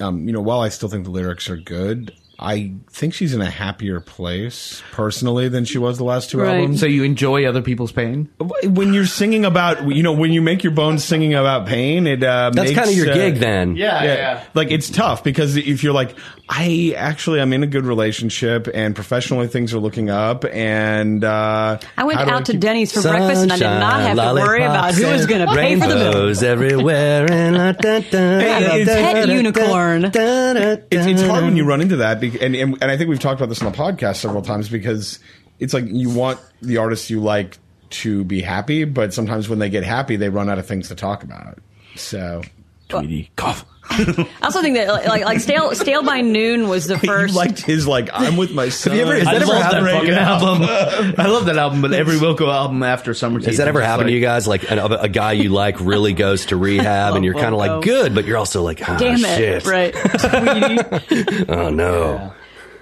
um, you know, while I still think the lyrics are good, I think she's in a happier place personally than she was the last two Right. albums. so you enjoy other people's pain. When you're singing about, you know, when you make your bones singing about pain, it uh, that's kind of your uh, gig then. yeah, yeah. yeah, like it's tough because if you're like, I actually I'm in a good relationship and professionally things are looking up, and uh, I went how do out to keep- Denny's for breakfast and I did not have to worry about who was going to pay for the bill. Rainbows everywhere and la, da, da, Hey, it's- da, Pet unicorn. it's, it's hard when you run into that, bec- and, and and I think we've talked about this on the podcast several times because it's like you want the artists you like to be happy, but sometimes when they get happy, they run out of things to talk about. So Tweedy, cough. I also think that like like stale stale by noon was the you first. liked his like I'm with my son. Have you ever- has I that love ever that happened fucking album. I love that album, but every Wilco album after Summer Tea. Has that ever happened to you guys? Like an, a guy you like really goes to rehab, and you're kind of like good, but you're also like, ah, Damn shit. it! Right, Oh no.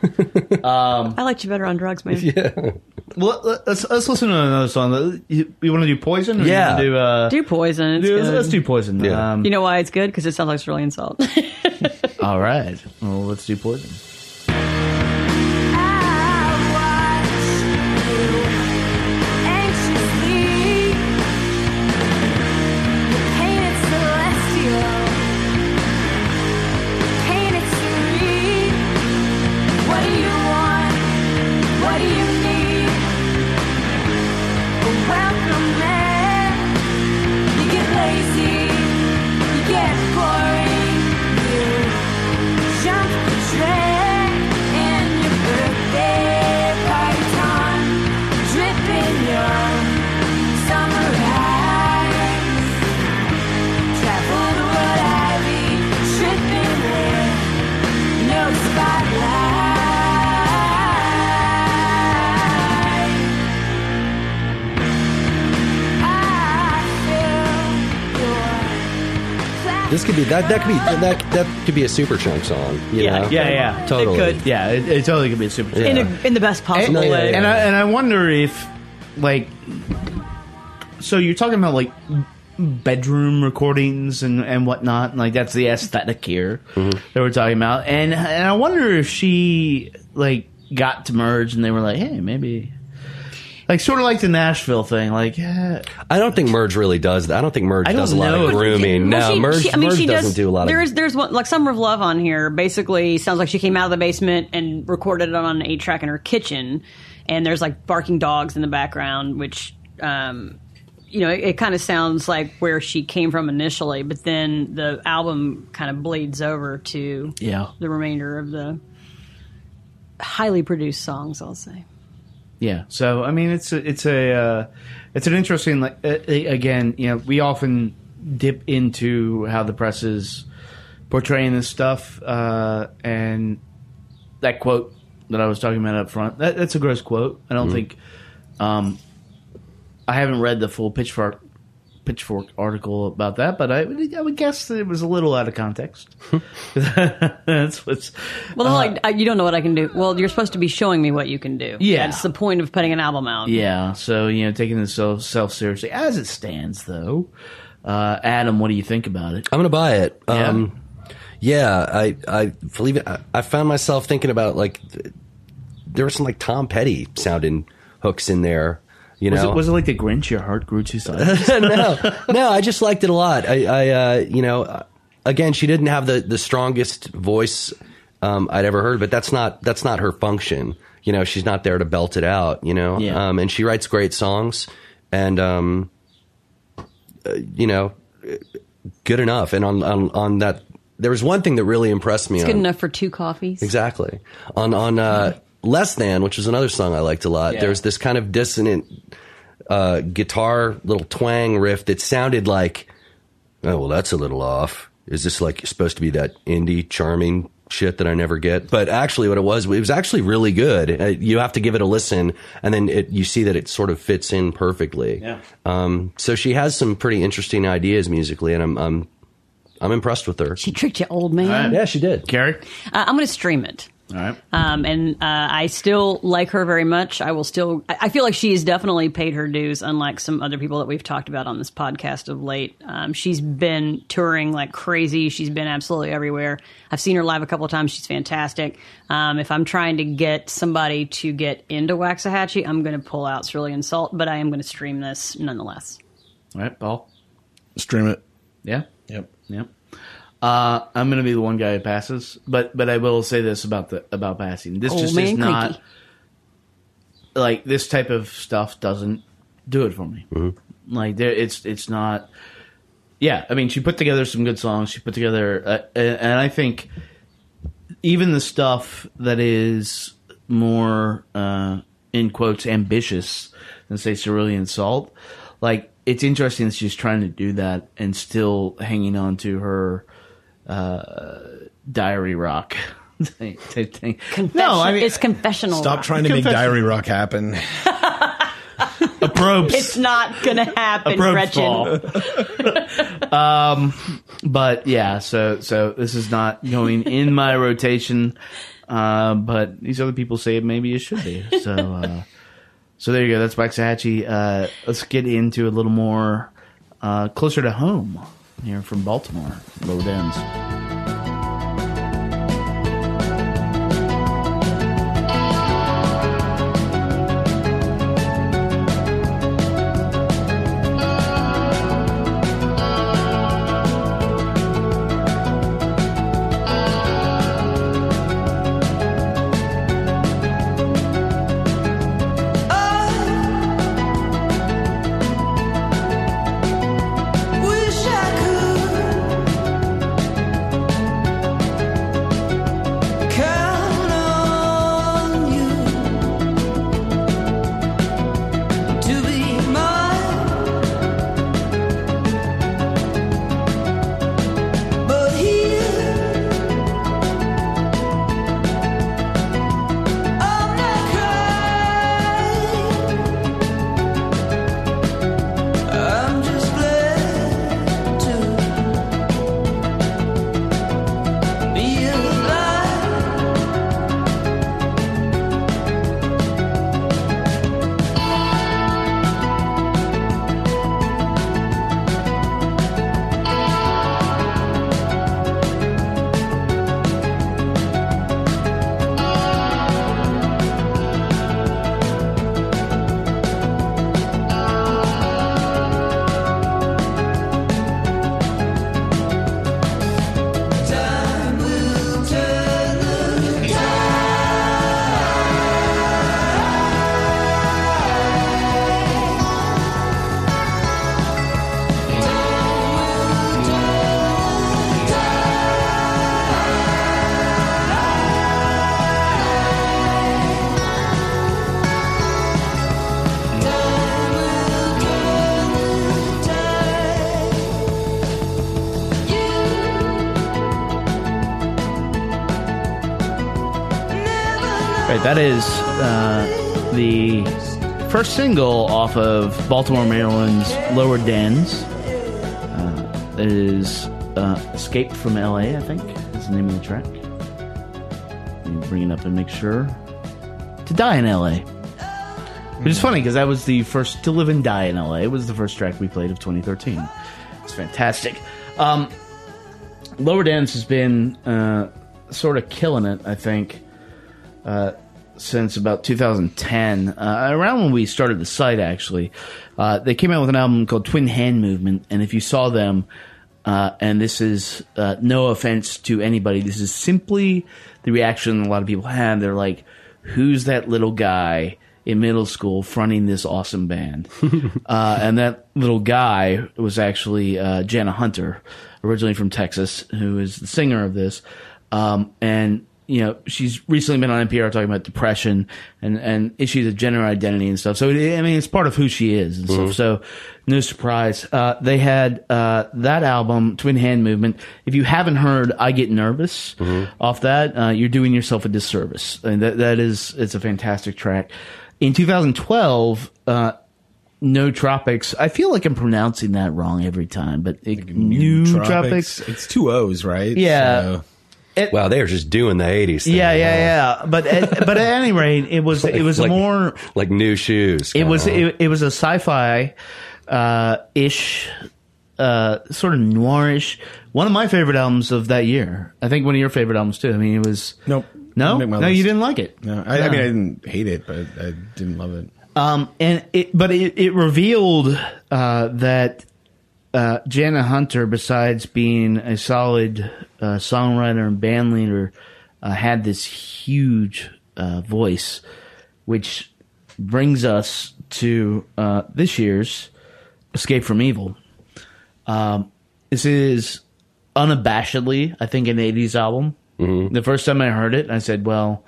I liked you better on drugs, man. Yeah. Well, let- let's let's listen to another song. You, you want to do Poison? Or you Yeah. wanna do, uh, Do poison. It's do- good. let's do Poison. Yeah. Um, You know why it's good? Because it sounds like cerulean salt. all right. Well, let's do Poison. That. That could be that. That could be a Superchunk song. You Yeah. know? Yeah, yeah. totally. It could. Yeah, it, it totally could be a super. Yeah. in, a, in the best possible and, way. and I and I wonder if like so you're talking about like bedroom recordings and and whatnot like that's the aesthetic here mm-hmm. that we're talking about and and I wonder if she like got to merge and they were like hey maybe like sort of like the Nashville thing like yeah I don't think Merge really does that. I don't think Merge I don't does a lot know. of grooming. Well, no, she- Merge, she- I mean, Merge she doesn't does, do a lot of. There's there's one like Summer of Love on here. Basically, sounds like she came out of the basement and recorded it on an eight track in her kitchen, and there's like barking dogs in the background, which um, you know it, it kind of sounds like where she came from initially, but then the album kind of bleeds over to yeah the remainder of the highly produced songs. I'll say. Yeah. So I mean, it's a, it's a uh, it's an interesting like uh, again. You know, we often dip into how the press is portraying this stuff, uh, and that quote that I was talking about up front. That, that's a gross quote. I don't think. Um, I haven't read the full Pitchfork Pitchfork article about that, but I would, I would guess that it was a little out of context. that's what's Well, they're like "I- you don't know what I can do. Well, you're supposed to be showing me what you can do. Yeah. that's the point of putting an album out. Yeah, so you know, taking this self seriously as it stands, though. Uh, Adam, what do you think about it? I'm gonna buy it. Yeah? Um, yeah, I I believe it. I, I found myself thinking about like there were some like Tom Petty sounding hooks in there. You Was know, it was it like the Grinch? Your heart grew two sizes. no, no, I just liked it a lot. I, I uh, you know, uh, again, she didn't have the the strongest voice um, I'd ever heard, but that's not that's not her function. You know, she's not there to belt it out. You know, Yeah. um, and she writes great songs, and um, uh, you know, good enough. And on on on that, there was one thing that really impressed me. It's good on, enough for two coffees. Exactly. On on uh, Less Than, which was another song I liked a lot. Yeah. There's this kind of dissonant uh, guitar little twang riff that sounded like, oh well, that's a little off. Is this like supposed to be that indie charming shit that I never get? But actually, what it was, it was actually really good. Uh, you have to give it a listen, and then it, you see that it sort of fits in perfectly. Yeah. Um, so she has some pretty interesting ideas musically, and I'm I'm I'm impressed with her. She tricked you, old man. Yeah, she did. Carrie, Uh, I'm going to stream it. All right. Um, and uh, I still like her very much. I will still. I I feel like she has definitely paid her dues, unlike some other people that we've talked about on this podcast of late. Um, she's been touring like crazy. She's been absolutely everywhere. I've seen her live a couple of times. She's fantastic. Um, if I'm trying to get somebody to get into Waxahatchee, I'm going to pull out Cerulean Salt, but I am going to stream this nonetheless. All right, Paul. Stream it. Yeah, Yep. yep. Uh, I'm going to be the one guy who passes, but but I will say this about the about passing. This Old just man is not Creaky. like this type of stuff doesn't do it for me. Like there, it's it's not. Yeah, I mean, she put together some good songs. She put together, uh, and I think even the stuff that is more uh, in quotes ambitious than say Cerulean Salt, like it's interesting that she's trying to do that and still hanging on to her uh, diary rock. type thing. No, I mean, it's confessional. Stop rock. trying to make diary rock happen. approach. It's not going to happen, approach Gretchen. Paul. um, but yeah, so so this is not going in my rotation. Uh, but these other people say maybe it should be. So uh, so there you go. That's Waxahatchee. Uh, let's get into a little more uh, closer to home here from Baltimore, Lower Dens. That is uh, the first single off of Baltimore, Maryland's Lower Dens. Uh, it is uh, Escape from LA, I think, is the name of the track. Let me bring it up and make sure. To Die in LA. Which is funny because that was the first To Live and Die in LA. It was the first track we played of 2013. It's fantastic. Um, Lower Dens has been uh, sort of killing it, I think, uh, since about 2010. Uh, around when we started the site, actually, uh, they came out with an album called Twin Hand Movement, and if you saw them, uh, and this is uh, no offense to anybody, this is simply the reaction a lot of people had. They're like, "Who's that little guy?" In middle school, fronting this awesome band, uh, and that little guy was actually uh, Jana Hunter, originally from Texas, who is the singer of this. Um, and you know, she's recently been on NPR talking about depression and, and issues of gender identity and stuff. So, it, I mean, it's part of who she is and stuff. So, no surprise. Uh, they had, uh, that album, Twin Hand Movement. If you haven't heard I Get Nervous off that, uh, you're doing yourself a disservice. And that, that is, it's a fantastic track. In 2012, uh, Nootropics. I feel like I'm pronouncing that wrong every time, but it, New, Tropics. It's two O's, right? Yeah. So- Wow, they were just doing the '80s. Thing, Yeah, yeah, huh? yeah. But at, but at any rate, it was it was like, more. like new shoes. It was it, it was a sci-fi uh, ish, uh, sort of noirish. One of my favorite albums of that year. I think one of your favorite albums too. I mean, it was Nope. no, Didn't make my no, list. you didn't like it. No, I, I mean, I didn't hate it, but I didn't love it. Um, and it, but it, it revealed uh, that uh, Jana Hunter, besides being a solid uh, songwriter and band leader, uh, had this huge uh, voice, which brings us to uh, this year's Escape from Evil. Um, this is unabashedly, I think, an '80s album. The first time I heard it, I said, "Well,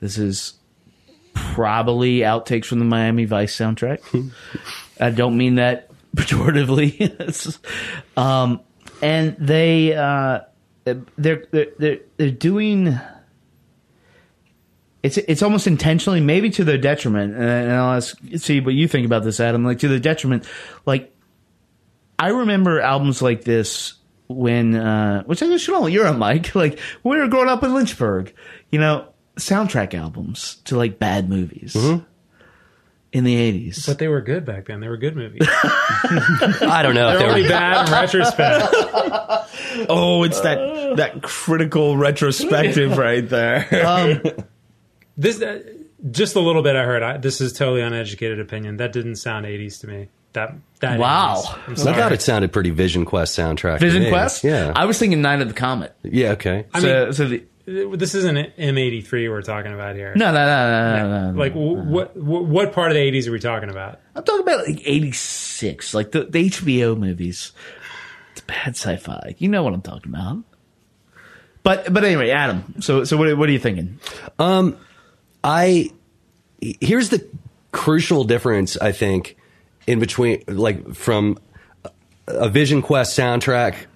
this is probably outtakes from the Miami Vice soundtrack. I don't mean that pejoratively. Um, and they uh, they're, they're they're doing. It's it's almost intentionally, maybe to their detriment. And I'll ask, see what you think about this, Adam. Like to the detriment, like I remember albums like this when, uh, which I guess you know, you're a Mike. Like when we were growing up in Lynchburg, you know, soundtrack albums to like bad movies in the eighties. But they were good back then. They were good movies. I don't know. if They're they only were, bad in retrospect. Oh, it's that that critical retrospective right there. This, uh, just a little bit I heard. I, this is totally uneducated opinion. That didn't sound 80s to me. That that Wow. I'm I sorry. thought it sounded pretty Vision Quest soundtrack. Vision. Quest. Yeah. I was thinking Night of the Comet. yeah. Okay. I so, mean, so the, this isn't M83 we're talking about here. no, no, no, no, no, no. Like, wh- what, what what part of the 80s are we talking about? I'm talking about like '86, like the, the HBO movies. It's bad sci-fi. You know what I'm talking about. But but anyway, Adam. So so what, what are you thinking? Um, I here's the crucial difference I think in between like from a Vision Quest soundtrack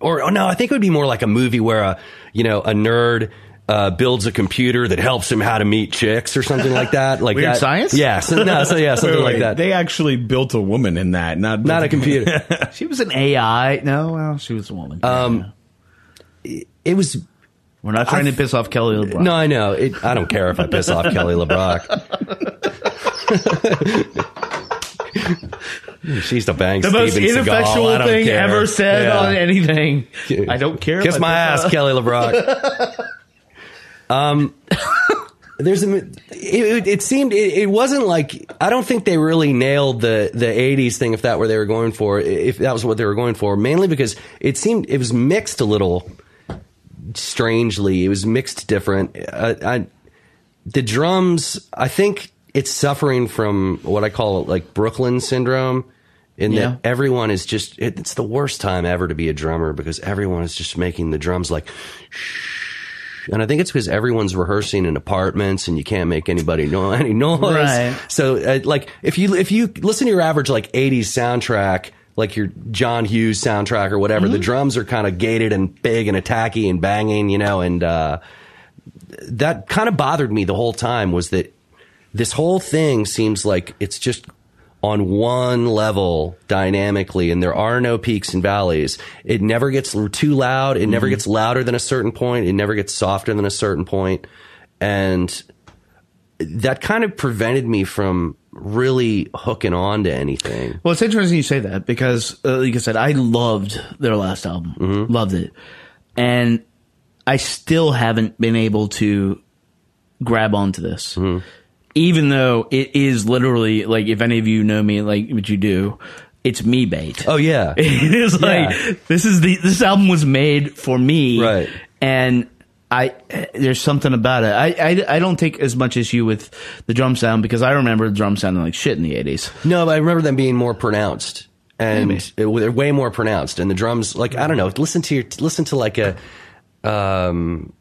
or oh no I think it would be more like a movie where a you know a nerd uh, builds a computer that helps him how to meet chicks or something like that like Weird that. Science? yeah so, no so yeah something Wait, like that They actually built a woman in that, not not a computer She was an AI. No, well, she was a woman. Um, it was we're not trying to piss off Kelly LeBrock. no I know it, I don't care if I piss off Kelly LeBrock She's the bang the most Steven. I ineffectual thing care. ever said Yeah. on anything. I don't care. Kiss my ass, Kelly LeBrock. um, there's a. It, it, it seemed it, it wasn't like I don't think they really nailed the the '80s thing if that were they were going for if that was what they were going for mainly because it seemed it was mixed a little strangely. It was mixed different. I, I, the drums, I think it's suffering from what I call like Brooklyn syndrome. In Yeah. that everyone is just, it, it's the worst time ever to be a drummer because everyone is just making the drums like, shh. And I think it's because everyone's rehearsing in apartments and you can't make anybody know any noise. Right. So, uh, like, if you if you listen to your average like '80s soundtrack, like your John Hughes soundtrack or whatever, the drums are kind of gated and big and attacky and banging, you know, and uh, that kind of bothered me the whole time was that this whole thing seems like it's just on one level dynamically and there are no peaks and valleys. It never gets too loud. It never gets louder than a certain point. It never gets softer than a certain point. And that kind of prevented me from really hooking on to anything. Well, it's interesting you say that because, uh, like I said, I loved their last album, Mm-hmm. loved it, and I still haven't been able to grab onto this, Mm-hmm. Even though it is literally like if any of you know me, like what you do, it's me bait. Oh yeah. It is like Yeah. this is the this album was made for me, Right. And I there's something about it. I, I I don't take as much issue with the drum sound because I remember the drum sounding like shit in the '80s. No, but I remember them being more pronounced, and it, they're way more pronounced. And the drums, like I don't know, listen to your listen to like a um,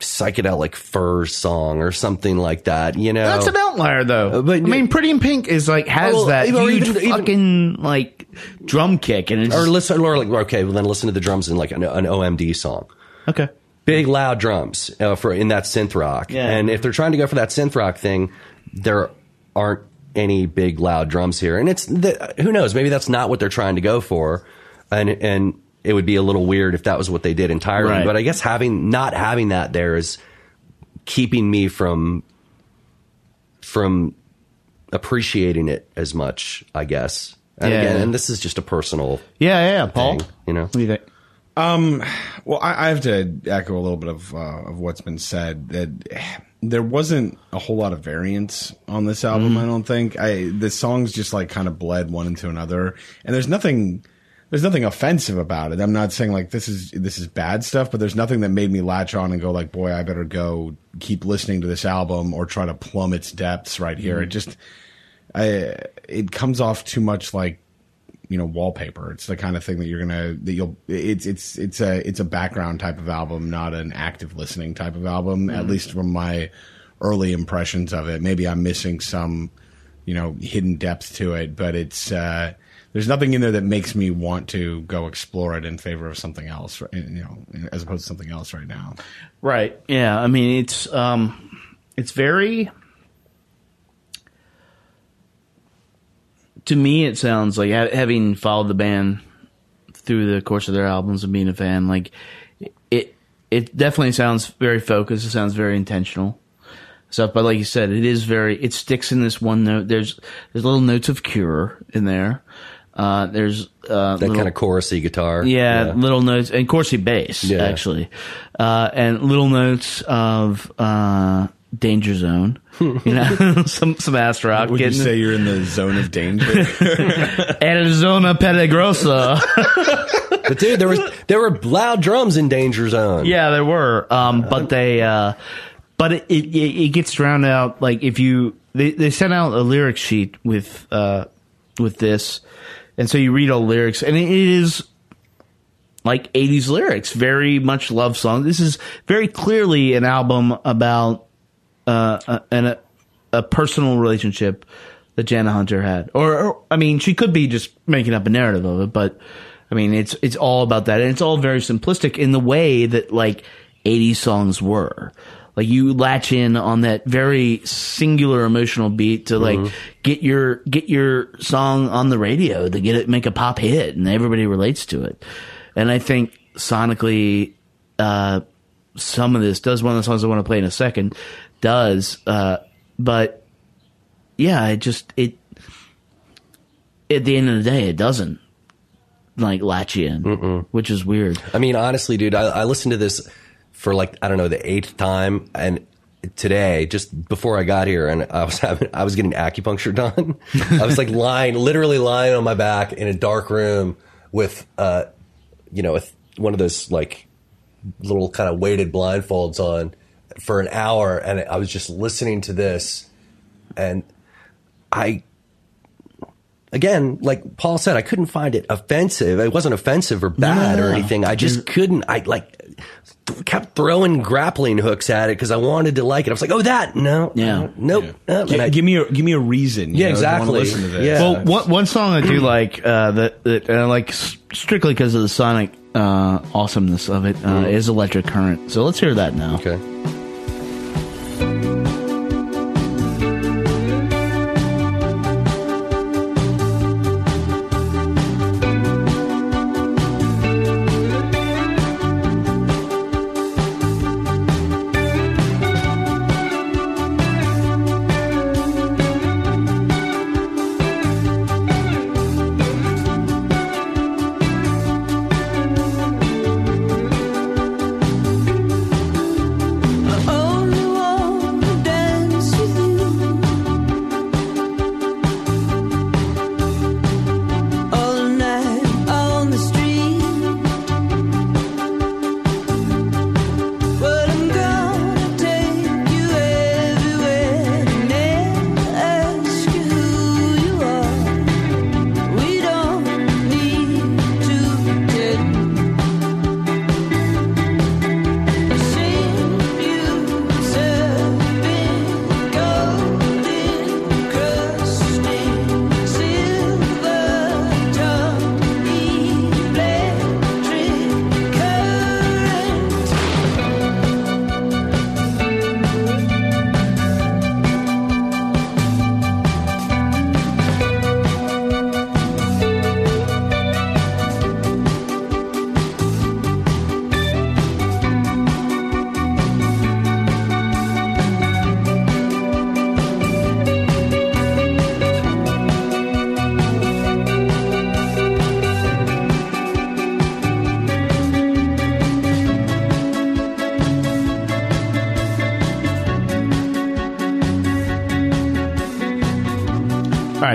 psychedelic fur song or something like that. You know, That's an outlier, though. Uh, but- I mean, Pretty in Pink is like has Oh, that huge even- fucking like drum kick, and it's or listen, or like okay, well then listen to the drums in like an, an OMD song. okay. Big loud drums uh, for in that synth rock, Yeah. and if they're trying to go for that synth rock thing, there aren't any big loud drums here, and it's the, who knows, maybe that's not what they're trying to go for, and and it would be a little weird if that was what they did entirely. Right. But I guess having not having that there is keeping me from from appreciating it as much, I guess. And Yeah. again, and this is just a personal Yeah, yeah, yeah. Paul, thing, you know. what do you think? Um, Well, I, I have to echo a little bit of uh, of what's been said. That there wasn't a whole lot of variance on this album. I don't think. I the songs just like kind of bled one into another, and there's nothing. There's nothing offensive about it. I'm not saying like this is this is bad stuff, but there's nothing that made me latch on and go like, boy, I better go keep listening to this album or try to plumb its depths right here. It just, I it comes off too much like you know wallpaper it's the kind of thing that you're gonna that you'll it's it's it's a it's a background type of album not an active listening type of album at least from my early impressions of it maybe i'm missing some you know hidden depth to it but it's uh there's nothing in there that makes me want to go explore it in favor of something else you know as opposed to something else right now Right. Yeah. I mean, it's um, it's very. To me, it sounds like having followed the band through the course of their albums and being a fan, like it. It definitely sounds very focused. It sounds very intentional stuff. But like you said, it is very. It sticks in this one note. There's there's little notes of Cure in there. Uh, there's uh, That little- kind of chorusy guitar. yeah, little notes and Corsi bass Yeah. actually, uh, and little notes of uh, Danger Zone. You know, some some ass rock. would you say you're in the zone of danger Arizona Peligrosa? But dude, there was there were loud drums in Danger Zone. yeah, there were, um, but they, uh, but it, it it gets drowned out. Like if you they they sent out a lyric sheet with uh with this, and so you read all the lyrics, and it is like 80s lyrics, very much love song. This is very clearly an album about uh, a, a, a personal relationship that Jana Hunter had. Or, or, I mean, she could be just making up a narrative of it, but I mean, it's, it's all about that. And it's all very simplistic in the way that like 80s songs were. Like you latch in on that very singular emotional beat to like get your, get your song on the radio to get it, make a pop hit and everybody relates to it. And I think sonically, uh, some of this does one of the songs I want to play in a second does, uh, but yeah, it just, it, at the end of the day, it doesn't like latch you in, which is weird. I mean, honestly, dude, I, I listened to this for like I don't know the eighth time, and today, just before I got here, and I was having I was getting acupuncture done. I was like lying, literally lying on my back in a dark room with, uh, you know, with one of those like little kind of weighted blindfolds on for an hour, and I was just listening to this, and I again, like Paul said, I couldn't find it offensive. It wasn't offensive or bad or anything. I just couldn't. I like kept throwing grappling hooks at it because I wanted to like it. I was like, oh, that no, Yeah. no, nope. no. And Gi- I- give me a give me a reason you Yeah, know, to wanna exactly. listen to this. Yeah. Well, one, one song I do like uh, that, that and I like strictly because of the sonic uh, awesomeness of it uh, is "Electric Current." So let's hear that now. okay.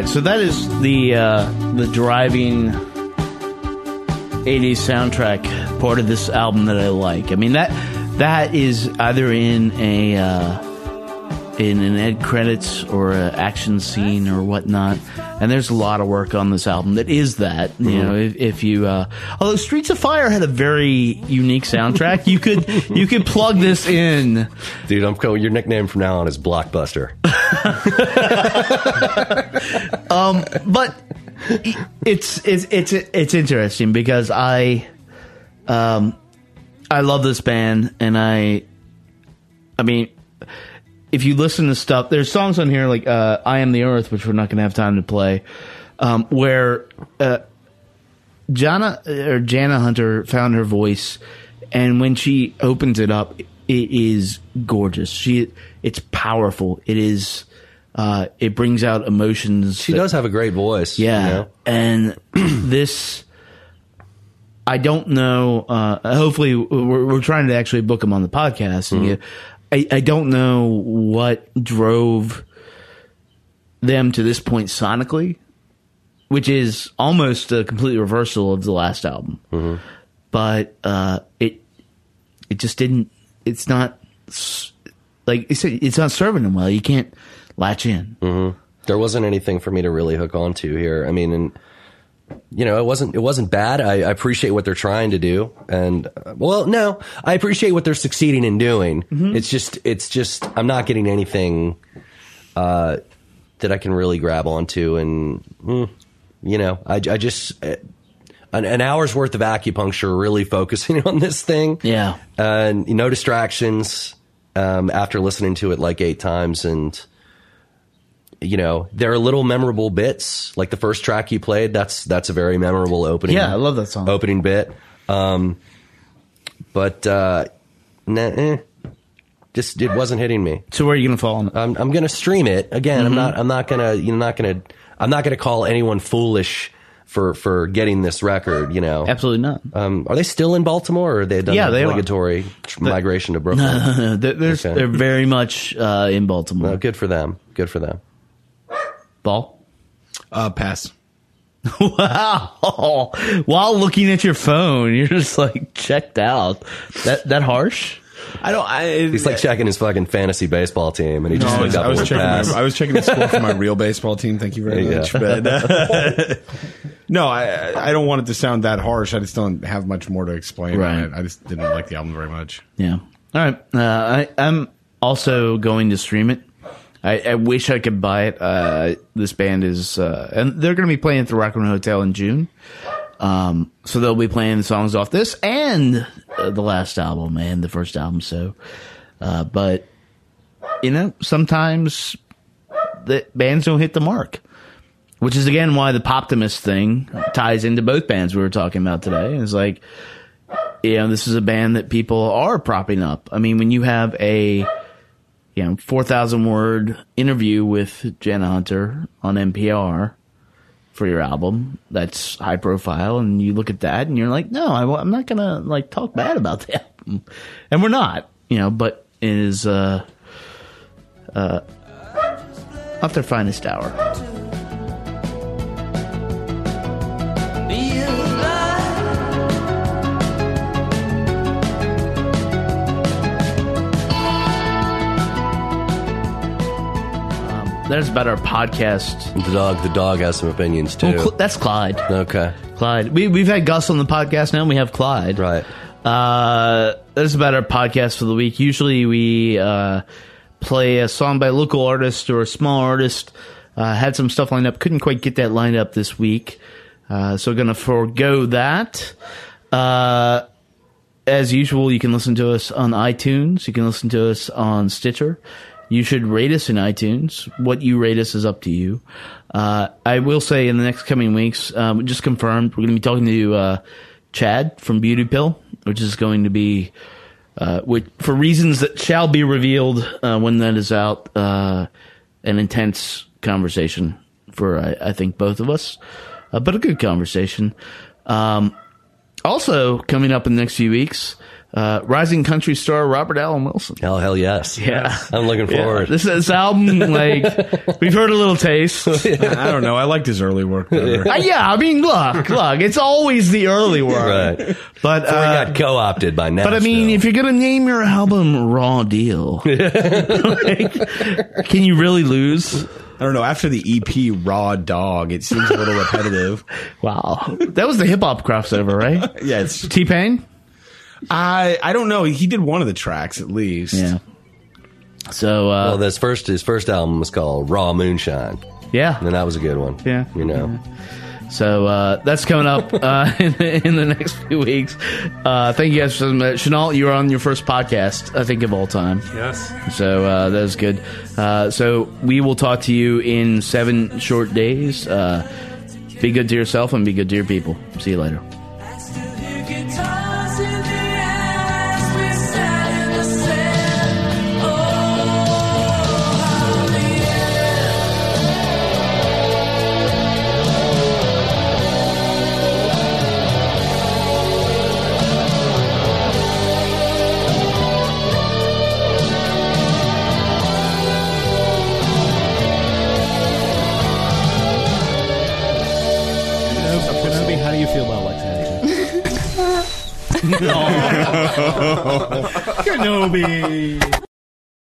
Right, so that is the uh, the driving '80s soundtrack part of this album that I like. I mean that that is either in a uh, in an end credits or an action scene or whatnot. And there's a lot of work on this album that is that. You know, if, if you uh, although Streets of Fire had a very unique soundtrack, you could you could plug this in. Dude, I'm going. Your nickname from now on is Blockbuster. Um, but it's it's it's it's interesting because I um I love this band and I I mean if you listen to stuff there's songs on here like uh I am the earth which we're not going to have time to play um where uh Jana or Jana Hunter found her voice and when she opens it up it is gorgeous she it's powerful it is uh it brings out emotions She that- does have a great voice. yeah. you know? And this, I don't know. Uh, hopefully, we're, we're trying to actually book him on the podcast. You, I, I don't know what drove them to this point sonically, which is almost a complete reversal of the last album. But uh, it it just didn't. It's not like it's it's not serving them well. You can't latch in. there wasn't anything for me to really hook onto here. I mean, and you know, it wasn't it wasn't bad. I, I appreciate what they're trying to do, and uh, well, no, I appreciate what they're succeeding in doing. It's just it's just I'm not getting anything uh, that I can really grab onto, and mm, you know, I, I just. uh, An, an hour's worth of acupuncture, really focusing on this thing, Yeah. and no distractions. Um, after listening to it like eight times, and you know, there are little memorable bits. Like the first track you played, that's that's a very memorable opening. Yeah, I love that song. Opening bit. Um, but uh, nah, eh, just it wasn't hitting me. So where are you going to fall on? I'm I'm gonna stream it again. Mm-hmm. I'm not I'm not gonna you're not gonna I'm not gonna call anyone foolish for for getting this record. You know, Absolutely not. Um, are they still in Baltimore, or are they done Yeah, the they are. obligatory migration to Brooklyn? Uh, they're, they're, Okay. they're very much uh, in Baltimore. Good for them. Good for them. Ball. Uh, pass. Wow. While looking at your phone, you're just like checked out. That that harsh? I don't. I, He's like checking his fucking fantasy baseball team, and he just I looked was, up I was and checking. passed. My, I was checking the score for my real baseball team. Thank you very Yeah. much. But uh, no, I I don't want it to sound that harsh. I just don't have much more to explain. Right. On it. I just didn't like the album very much. Yeah. All right. Uh, I, I'm also going to stream it. I, I wish I could buy it. Uh, this band is, uh, and they're going to be playing at the Rockin' Hotel in June. Um, so they'll be playing songs off this and uh, the last album and the first album. So, uh, but you know, sometimes the bands don't hit the mark, which is again why the Poptimist thing ties into both bands we were talking about today. It's like, you know, this is a band that people are propping up. I mean, when you have a, you know, 4,000 word interview with Jana Hunter on NPR for your album, that's high profile. And you look at that and you're like, no, I, am not going to like talk bad about the album. And we're not, you know, but it is, uh, uh, not their finest hour. That is about our podcast. The dog, the dog has some opinions too. Well, Cl- that's Clyde. okay, Clyde. We, we've had Gus on the podcast now. and We have Clyde. right. Uh, that's about our podcast for the week. Usually we uh, play a song by a local artist or a small artist. Uh, had some stuff lined up. Couldn't quite get that lined up this week. Uh, so going to forego that. Uh, as usual, you can listen to us on iTunes. You can listen to us on Stitcher. You should rate us in iTunes. What you rate us is up to you. Uh, I will say in the next coming weeks, um, just confirmed, we're going to be talking to uh, Chad from Beauty Pill, which is going to be, uh, which, for reasons that shall be revealed uh, when that is out, uh, an intense conversation for, I, I think, both of us, uh, but a good conversation. Um, also, coming up in the next few weeks, uh, rising country star Robert Allen Wilson. Hell, hell yes. Yeah. I'm looking Yeah. forward. This, this album, like, we've heard a little taste. I don't know. I liked his early work better. Uh, yeah, I mean, look, look, it's always the early work. Right. But, Before uh, got co-opted by Nashville. but I mean, if you're going to name your album Raw Deal, like, can you really lose? I don't know. After the EP Raw Dog, it seems a little repetitive. Wow. That was the hip hop crossover, right? Yeah, it's. T Pain? I I don't know. He did one of the tracks at least. Yeah. So, uh, well, this first his first album was called Raw Moonshine, yeah. and that was a good one. Yeah. you know. So uh, that's coming up uh, in, the, in the next few weeks. Uh, thank you guys for that. Chanel, you were on your first podcast, I think, of all time. Yes. So uh, that was good. Uh, so we will talk to you in seven short days. Uh, be good to yourself and be good to your people. See you later. Kenobi.